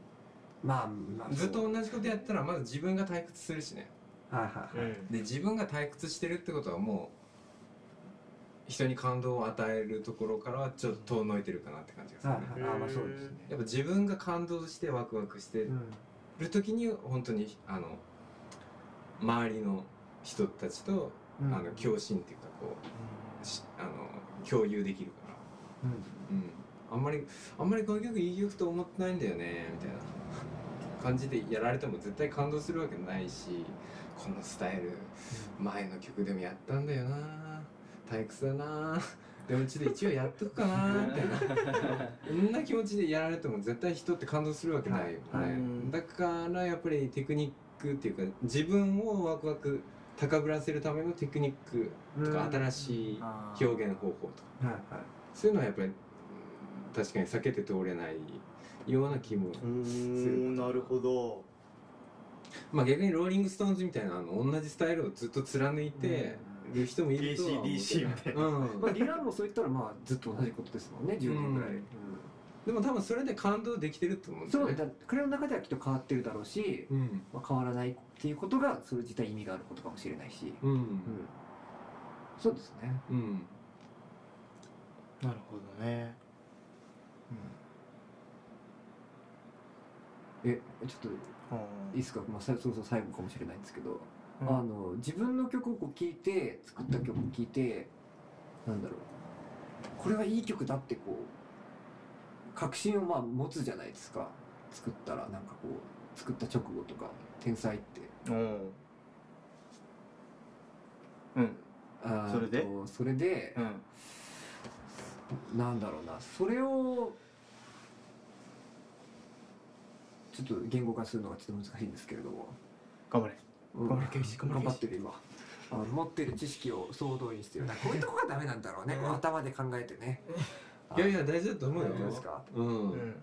まあまあ。ずっと同じことやったらまず自分が退屈するしね。はいはいはい。で自分が退屈してるってことはもう人に感動を与えるところからはちょっと遠のいてるかなって感じがするね、はいはい、あまあそうですね。やっぱ自分が感動してワクワクしてうん。る時に本当にあの周りの人たちと、うん。あの共振っていうかこうしあの共有できるから、うん。うん、あんまりあんまりこの曲いい曲と思ってないんだよねみたいな。感じでやられても絶対感動するわけないしこのスタイル前の曲でもやったんだよな。退屈だな。でもちょっと一応やっとくかなみたいな。そんな気持ちでやられても絶対人って感動するわけないよね、はい。はい。だからやっぱりテクニックっていうか自分をワクワク高ぶらせるためのテクニックとか新しい表現方法とか。はいはい。そういうのはやっぱりうん確かに避けて通れないような気もうーんな。るほど。まあ逆にローリング・ストーンズみたいなあの同じスタイルをずっと貫いてる人もいるとは思うけど。 AC/DC みたいな。うん。まあ、ディランもそう言ったらまあずっと同じことですもんね10年ぐらい、うんうんでも多分それで感動できてると思うんだよね。そうだ彼の中ではきっと変わってるだろうし、うん。まあ、変わらないっていうことがそれ自体意味があることかもしれないし、うん。うん、そうですね。うん。なるほどね。えちょっとうん。いいですか、まあ、さそろそろ最後かもしれないんですけど、うん。あの自分の曲をこう聴いて作った曲を聴いてなんだろう。これはいい曲だってこう確信をまあ持つじゃないですか。作ったらなんかこう作った直後とか天才って。う。ん。それで？とそれでう、ん。なんだろうな。それをちょっと言語化するのがちょっと難しいんですけれども、頑張れ。うん。頑張れケイシ頑張ってる今。あの持ってる知識を総動員してる。こういうとこがダメなんだろうね。頭で考えてねいやいや大事だと思うよ。ですか？うん。うん。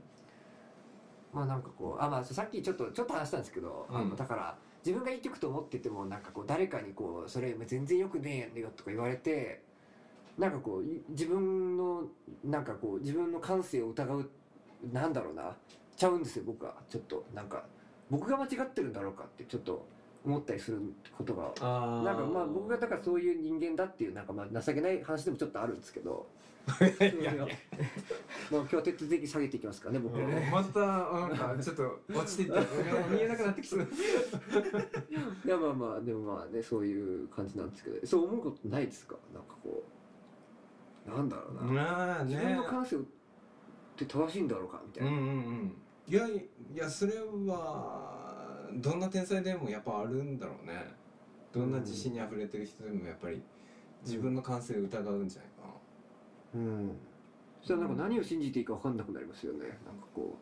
まあなんかこうあまあさっきちょっとちょっと話したんですけど、あうん。のだから自分がいい曲と思っててもなんかこう誰かにこうそれ全然よくねえよとか言われてなんかこうい自分のなんかこう自分の感性を疑うなんだろうなちゃうんですよ僕は。ちょっとなんか僕が間違ってるんだろうかってちょっと思ったりすることが。なんかまあ僕がだからそういう人間だっていうなんかまあ情けない話でもちょっとあるんですけどいやいやいやまあ今日は徹底的に下げていきますからね僕。はね。またなんかちょっと落ちていって見えなくなってきそう。いやまあまあでもまあねそういう感じなんですけど。そう思うことないですか？なんかこう。なんだろうな、まあ自分の感性って正しいんだろうかみたいな、うんうん。うんいやいやそれはどんな天才でもやっぱあるんだろうね。どんな自信にあふれてる人でもやっぱり自分の感性を疑うんじゃない？うん。そしたらなんか何を信じていいか分かんなくなりますよね。なんかこ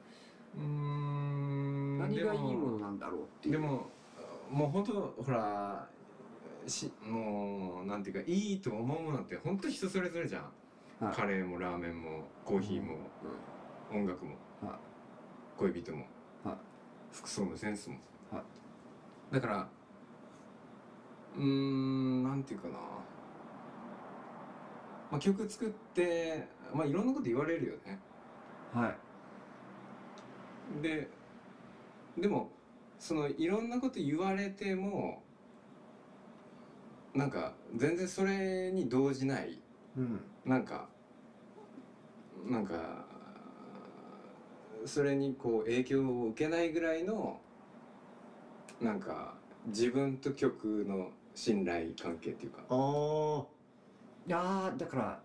う。ーん。う何がいいもののなんだろうっていう。でももう本当ほらしもうなんていうかいいと思うものって本当人それぞれじゃん、はい。カレーもラーメンもコーヒーも、音楽も、は恋人も、はい。服装のセンスも、はだからうーんなんていうかな、まあ、曲作ってまあいろんなこと言われるよね。はい。ででもそのいろんなこと言われてもなんか全然それに動じない。うん。なんかなんかそれにこう影響を受けないぐらいのなんか自分と曲の信頼関係っていうか。ああいやーだから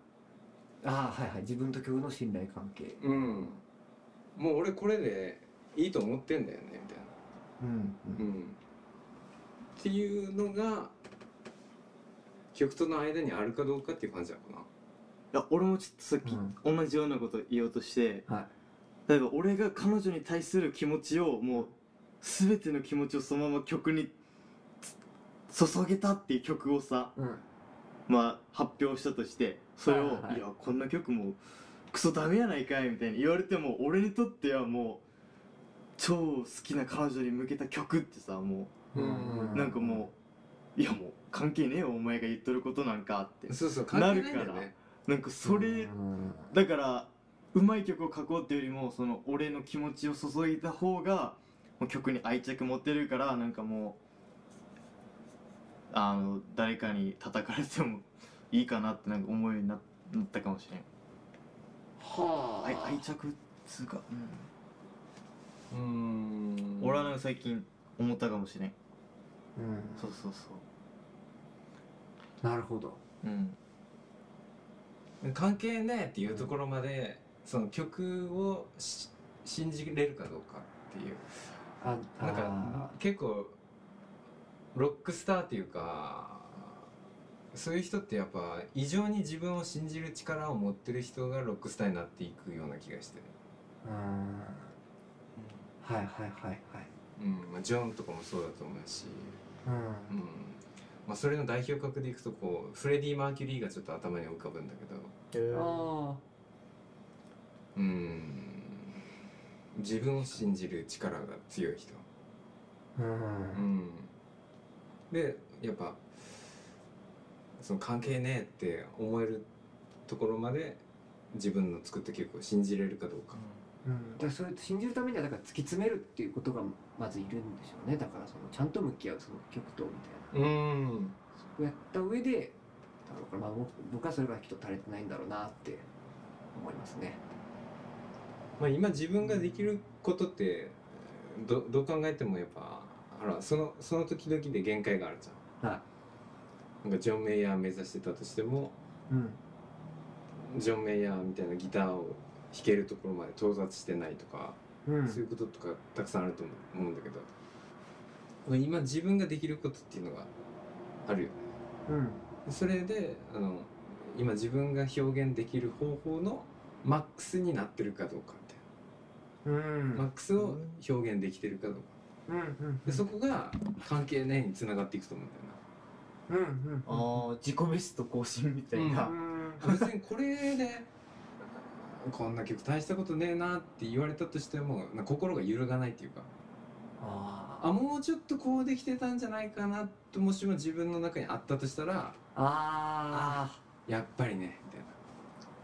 ああはいはい自分と曲の信頼関係。うん。もう俺これでいいと思ってんだよねみたいな。うんうん。っていうのが曲との間にあるかどうかっていう感じなのかいや俺もちょっとさっき同じようなこと言おうとしてはい。例えば俺が彼女に対する気持ちをもう全ての気持ちをそのまま曲につ注げたっていう曲をさうんまあ発表したとしてそれを、はいはいはい。いやこんな曲もうクソダメやないかいみたいに言われても俺にとってはもう超好きな彼女に向けた曲ってさもうん。うなんかもういやもう関係ねえよお前が言っとることなんかってなそうそうなるからねなんかそれうん。だからうまい曲を書こうっていうよりもその俺の気持ちを注いだ方が曲に愛着持ってるからなんかもうあの誰かに叩かれてもいいかなってなんか思うようにななったかもしれん。は愛愛着っつうか、うーん。俺はなんか最近思ったかもしれん。うん。そうそうそなるほど。ううん。関係ねえっていうところまでその曲をし信じれるかどうかっていう。あなんかあ結構ロックスターっていうかそういう人ってやっぱ異常に自分を信じる力を持ってる人がロックスターになっていくような気がしてーうん。はいはいはいはい。うん。まあ、ジョンとかもそうだと思うし、うん。うん。まあ、それの代表格でいくとこうフレディ・マーキュリーがちょっと頭に浮かぶんだけど。あうん。自分を信じる力が強い人。あうん。うんでやっぱその関係ねえって思えるところまで自分の作った曲を信じれるかどうか。うん、だそれ信じるためにはだから突き詰めるっていうことがまずいるんでしょうね。だからそのちゃんと向き合うその曲とみたいな。うん。そうやった上でだからまあ僕僕はそれがきっと足りてないんだろうなって思いますね。まあ、今自分ができることってどどう考えてもやっぱほらそのその時々で限界があるじゃん。はなんかジョン・メイヤー目指してたとしてもいうん。ジョン・メイヤーみたいなギターを弾けるところまで到達してないとか、うん。そういうこととかたくさんあると思うんだけど。まあ今自分ができることっていうのがあるよね。うん。それであの今自分が表現できる方法のマックスになってるかどうかみたいうん。なマックスを表現できてるかどうかでそこが関係ねえにつながっていくと思うんだよな。うんうんああ自己ベスト更新みたいな、うん。別にこれでこんな曲大したことねえなって言われたとしてもな心が揺るがないっていうか。ああもうちょっとこうできてたんじゃないかなともしも自分の中にあったとしたらあやっぱりねみたいな。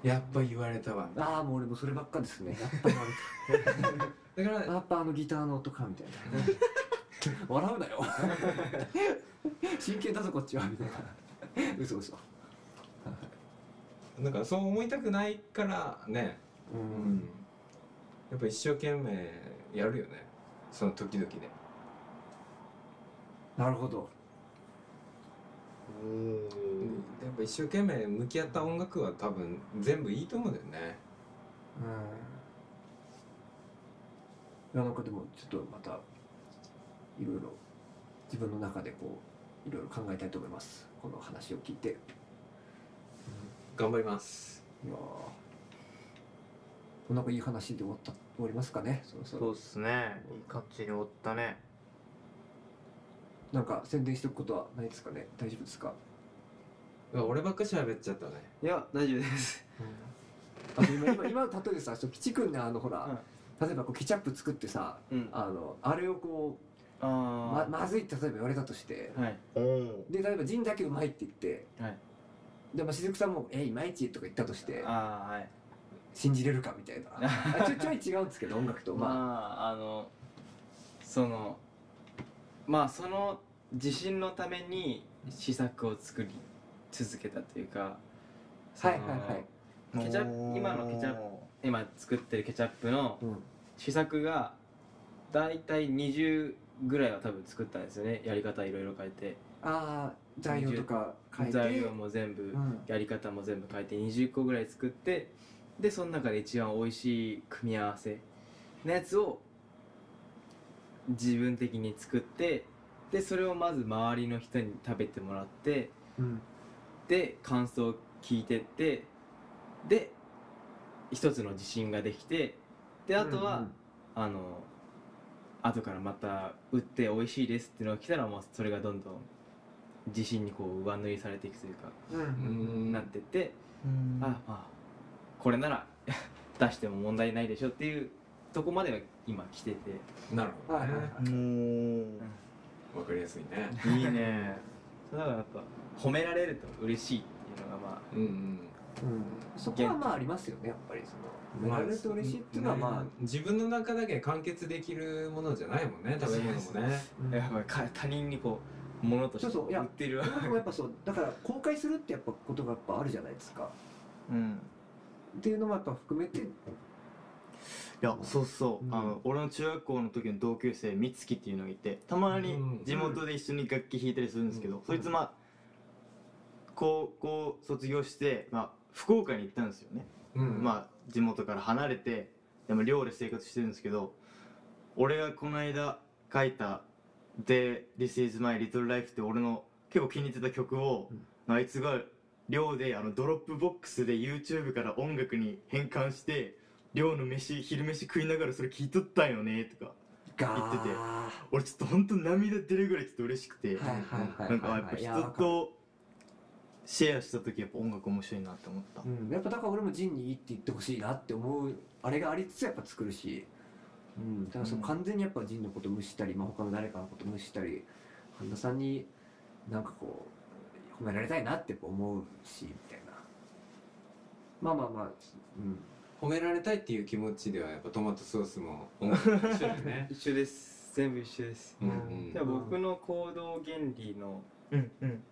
やっぱ言われたわ。ーあーもう俺もそればっかですね。やっぱ言われだからたやっぱあのギターの音かみたいな。笑うなよ。真剣だぞこっちはみたいな。嘘嘘。なんかそう思いたくないからね、ううん。ん、やっぱ一生懸命やるよね。その時々で。なるほど。やっぱ一生懸命向き合った音楽は多分全部いいと思うんだよね。うんなんかでもちょっとまたいろいろ自分の中でこういろいろ考えたいと思います。この話を聞いて。い頑張ります。やー。なんかいい話で終わった終わりますかね？そろそろ。そうっすね。いい感じに終わったね。なんか宣伝しておくことはないですかね？大丈夫ですか？うわ俺ばっか喋っちゃったね。いや大丈夫です。あと今今今の例えでさそう吉君ねあのほら、例えばこうケチャップ作ってさうん。あのあれをこうあままずいって例えば言われたとして。あはい。おおで例えばジンだけうまいって言って。はい。でまあ雫さんも「えいまいち」とか言ったとして。ああはい。信じれるか？みたいな。あちょちょい違うんですけど音楽と。ままあ。あのそのまあその自信のために試作を作り続けたというかあはいはいはい。ケチャップ今のケチャップ今作ってるケチャップのうん。試作がだいたい20ぐらいは多分作ったんですよね。やり方いろいろ変えて。ああ材料とか変えて。材料も全部うん。やり方も全部変えて20個ぐらい作ってでその中で一番美味しい組み合わせのやつを自分的に作ってでそれをまず周りの人に食べてもらってうん。で感想を聞いてってで一つの自信ができてであとは、あの後からまた売って美味しいですっていうのが来たらもうそれがどんどん自信にこう上塗りされていくというかうんうんうん。なってってあまあこれなら 出しても問題ないでしょっていうとこまでは今来てて。なるほどね。わかりやすいね。ういいね。だからやっぱ褒められると嬉しいっていうのがまあうんうんうんそこはまあありますよねやっぱりその。褒められると嬉しいっていうのはまあね自分の中だけ完結できるものじゃないもんね食べ物もね。うん。やっぱりか他人にこう物としてそうそういや売ってるでもやっぱそうだから公開するってやっぱことがやっぱあるじゃないですか。うん。っていうのもやっぱ含めて。いやそうそう、うん。あの俺の中学校の時の同級生美月っていうのがいてたまにうん地元で一緒に楽器弾いたりするんですけど、うんそいつまあ高校卒業して、まあ、福岡に行ったんですよね、うん。まあ地元から離れてでも寮で生活してるんですけど俺がこの間書いた「で This is my little life」って俺の結構気に入ってた曲を、あいつが寮であのドロップボックスで YouTube から音楽に変換して寮の飯昼飯食いながらそれ聞いとったんよねとかガ言ってては俺ちょっと本当涙出るぐらいちょっと嬉しくて、なんかやっぱ人とシェアした時やっぱ音楽面白いなって思った、うん、やっぱだから俺もジンにいいって言ってほしいなって思うあれがありつつやっぱ作るし、うん、だからそのうん。完全にやっぱジンのこと無視したり、まあ、他の誰かのこと無視したり神田さんになんかこう褒められたいなって思うしみたいな。まあまあまあうん。褒められたいっていう気持ちではやっぱトマトソースも音楽も一緒だよね。一緒です。全部一緒です。うんうん。でも僕の行動原理のうん。うん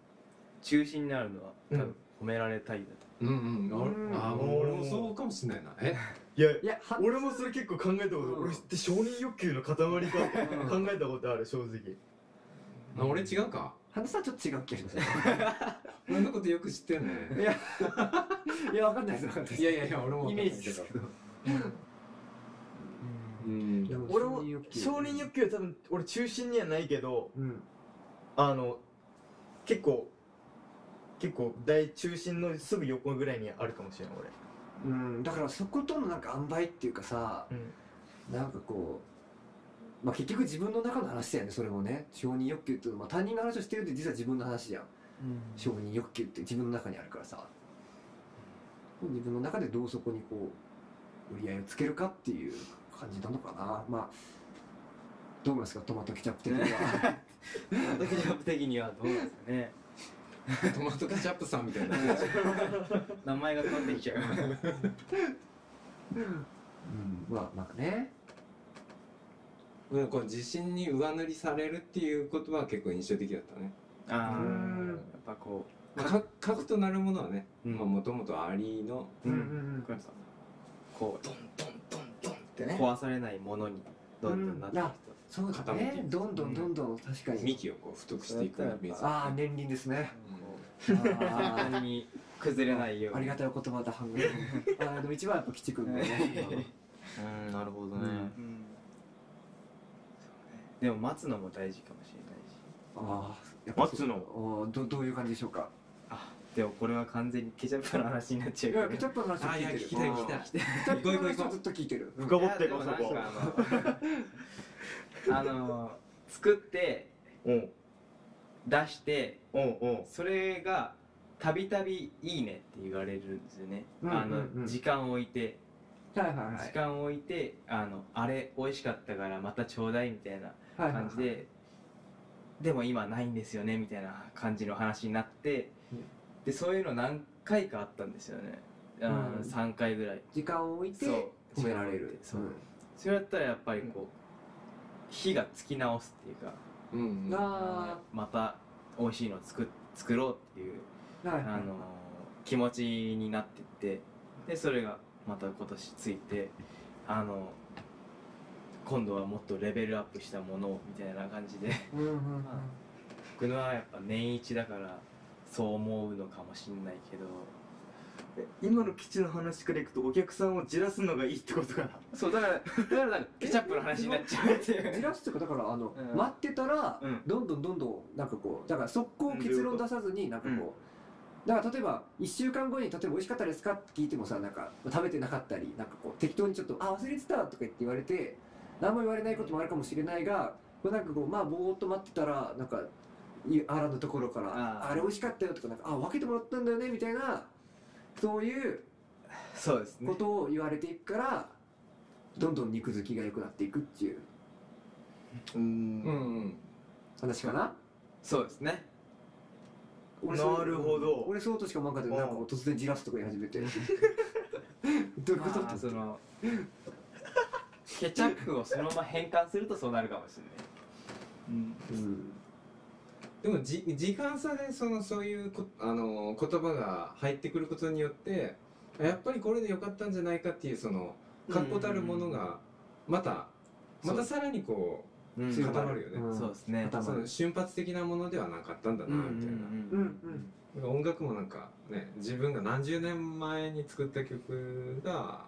中心になるのは多うん。分褒められたいだうんうん。うん。ああ俺もそうかもしれないな。え？いやいやは俺もそれ結構考えたこと、うん。俺って承認欲求の塊かうん。考えたことある正直。あ俺違うか？神田さんちょっと違う気がします。ね 俺のことよく知ってんね。いや。いやわかんないですわかんないです。いやいやいや俺もイメージですけど。うん。俺も承認欲求。承認欲求は多分俺中心にはないけどうん。あの結構結構大中心のすぐ横ぐらいにあるかもしれないうん、だからそことのなんか塩梅っていうかさ俺なんかこう、まあ、結局自分の中の話だよねそれもね。承認欲求っていうのは、まあ、他人の話をしてるって実は自分の話じゃん。承認欲求って自分の中にあるからさ。自分の中でどうそこにこう売り合いをつけるかっていう感じなのかな。まあどう思いますか？トマトケチャップ的には。トマトケチャップ的にはどうなんですかね トマトケチャップさんみたいな。名前が飛んできちゃう。うん。まあなんかね。うんこう自信に上塗りされるっていう言葉は結構印象的だったね。ああうん。やっぱこまあか核となるものはねうん。もともとありのう、うん。うんやっぱこドンドンドンドンってうね。壊されないものにどんどんなっていくと、そうだね。どんどんどんどん確かに、幹をこう太くしていくイメージ。ああ年輪ですね。こうあ簡単に崩れないようにありがたいお言葉だ半分。あーでも一番やっぱ吉君だね。うんなるほどね、うん。そうね。でも待つのも大事かもしれないし。ああ待つの？おーどどういう感じでしょうか？あでもこれは完全にケチャップの話になっちゃいうケチャップの話を聞いてる。聞きたい聞きたい。ケチャップの話をずっと聞いてる。深掘っていこうそこあの作っておう出してそれがたびたび「いいね」って言われるんですよね、うんあの、うん。うん時間を置いて。はいはいはい。時間を置いてあのあれ美味しかったからまたちょうだいみたいな感じで、でも今ないんですよねみたいな感じの話になって、うん。でそういうの何回かあったんですよね、うん。3回ぐらい。時間を置いてそう。褒められる。そう。それだったらやっぱりこう火がつき直すっていうかうんうん。あまた美味しいのを作っ作ろうっていう、はい。あの気持ちになってってでそれがまた今年ついてあの今度はもっとレベルアップしたものをみたいな感じで。うんうんうん。僕のはやっぱ年一だからそう思うのかもしんないけど今の基地の話からいくとお客さんをじらすのがいいってことかな。そうだからだからなんかケチャップの話になっちゃうっていう。じらすっていうかだからあの、うん。待ってたら、うん。どんどんどんどんなんかこうだから速攻結論出さずになんかこう、だから例えば1週間後に例えば美味しかったですかって聞いてもさなんか食べてなかったりなんかこう適当にちょっと「あ忘れてた」とか言って言われて何も言われないこともあるかもしれないがこうなんかこうまあぼーっと待ってたらなんかいあらぬところから「あー。あれ美味しかったよ」とかなんか「あ分けてもらったんだよね」みたいなそういうそうですね。ことを言われていくからどんどん肉付きが良くなっていくっていう。うん。話かな？そうですね。俺そうなるほど。俺そうとしか思わんかったけどなんか突然じらすとか言い始めて。どういうこと？まあそのケチャップをそのまま変換するとそうなるかもしれない、うん、うんでもじ時間差でそのそういうこあの言葉が入ってくることによってやっぱりこれでよかったんじゃないかっていうその確固たるものがまたまたさらにこう固まるよね、うん。そうですね。その瞬発的なものではなかったんだなみたいな、うんうん音楽もなんかね自分が何十年前に作った曲が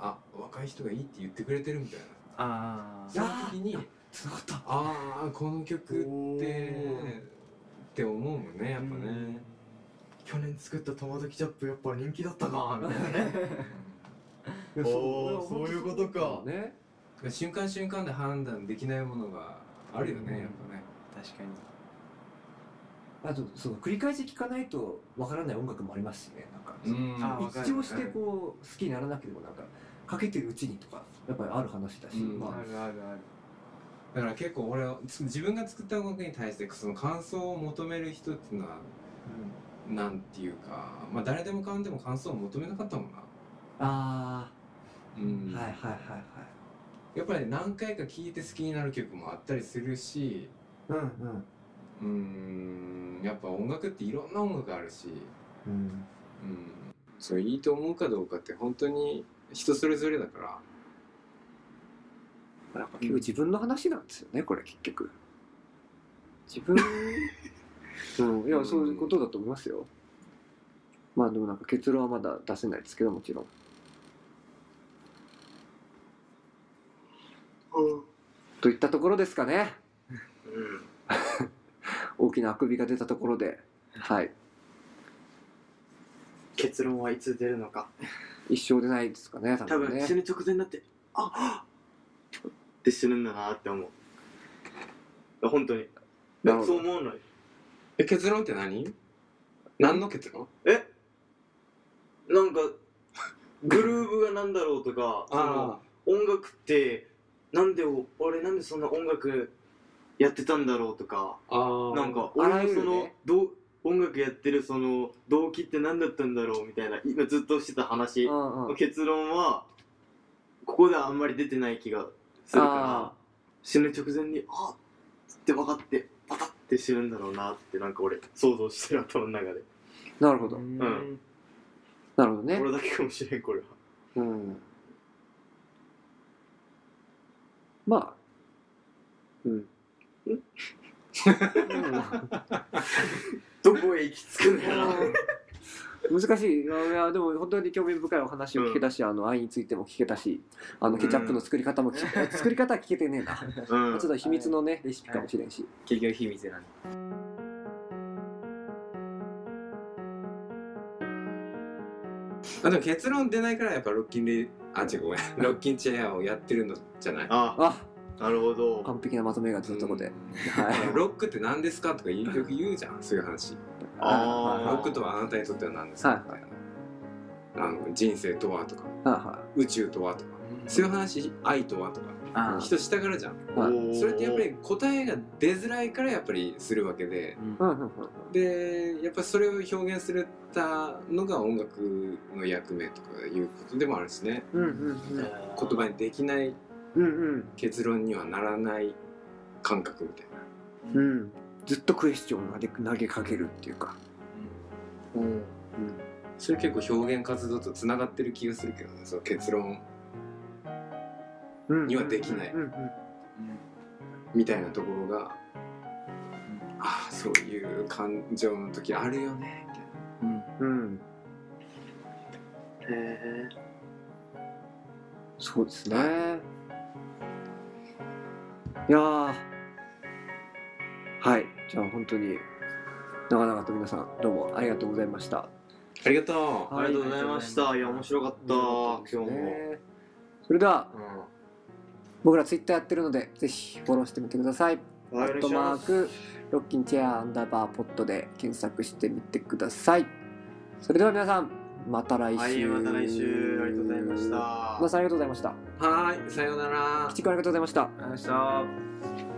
あ若い人がいいって言ってくれてるみたいな。あその時につながった。ああこの曲ってって思うもんねやっぱね。去年作ったトマトケチャップやっぱ人気だったかみたいなね。いやおーそそういうことか。ね。瞬間瞬間で判断できないものがあるよねやっぱね。確かに。あとその繰り返し聴かないとわからない音楽もありますしねなんか。一聴してこう好きにならなければなんかかけてるうちにとかやっぱりある話だし、うん。まあるあるあるだから結構俺はつ自分が作った音楽に対してその感想を求める人っていうのはなんていうかまあ誰でもかんでも感想を求めなかったもんな。あうん。あ、はいはいはいはい。やっぱり何回か聴いて好きになる曲もあったりするしうんうんうーん。やっぱ音楽っていろんな音楽あるし、うん。うん、それいいと思うかどうかって本当に人それぞれだからやっぱ結局自分の話なんですよねこれ結局。自分？うん。いやそういうことだと思いますよ。まあでもなんか結論はまだ出せないですけどもちろん。といったところですかね。大きなあくびが出たところで。はい。結論はいつ出るのか。一生出ないですかね多多分ね。分死ぬ直前になってあっって死ぬんだなって思う。本当に。なるほど。そう思うのよ。え結論って何？何の結論？え？なんかグルーブがなんだろうとかその音楽ってなんでお俺なんでそんな音楽やってたんだろうとかああなんかあら俺のそのねどう音楽やってるその動機って何だったんだろうみたいな今ずっとしてた話うんうん。の結論はここではあんまり出てない気がするかあら死ぬ直前にあっって分かってパタって死ぬんだろうなってなんか俺想像してる頭の中で、なるほど。うん。なるほどね。俺だけかもしれんこれは。うん。まあうん。うん。どこへ行き着くんだろう難しい。いやでも本当に興味深いお話を聞けたし、あの愛についても聞けたしあのケチャップの作り方も聞け、作り方は聞けてねえな、うん。ちょっと秘密のねレシピかもしれんし、結局秘密なんで。あでも結論出ないからやっぱロッキンレあ違うごめん。ロッキンチェアをやってるのじゃない。ああ。なるほど。完璧なまとめが出たところで、うん。はい。ロックって何ですかとかよく言うじゃんそういう話あーロックとはあなたにとっては何ですか？はいみたい。なあの人生とはとか。はいは宇宙とはとか。そういう話愛とはとか。あ人したがるじゃん。それってやっぱり答えが出づらいからやっぱりするわけで。いうんうんうんでやっぱそれを表現するたのが音楽の役目とかいうことでもあるしね。うんうん言葉にできないうんうん。結論にはならない感覚みたいな。うんうんずっとクエスチョンを投げ投げかけるっていうか。うん。それ結構表現活動とつながってる気がするけどねその結論。うん。にはできない。うんうんみたいなところがああそういう感情の時あるよねみたいな。うん。うん。へそうですね。いやー。はいじゃあ本当に長々と皆さんどうもありがとうございました。ありがとーありがとうございました。いや面白かった。今日も。それではう僕らツイッターやってるのでぜひフォローしてみてください。んアットマークロッキンチェアアンダーバーポットで検索してみてください。それでは皆さんまた来週。はいまた来週。ありがとうございました。皆さんありがとうございました。はーいさようなら。吉君ありがとうございました。ありがとうございました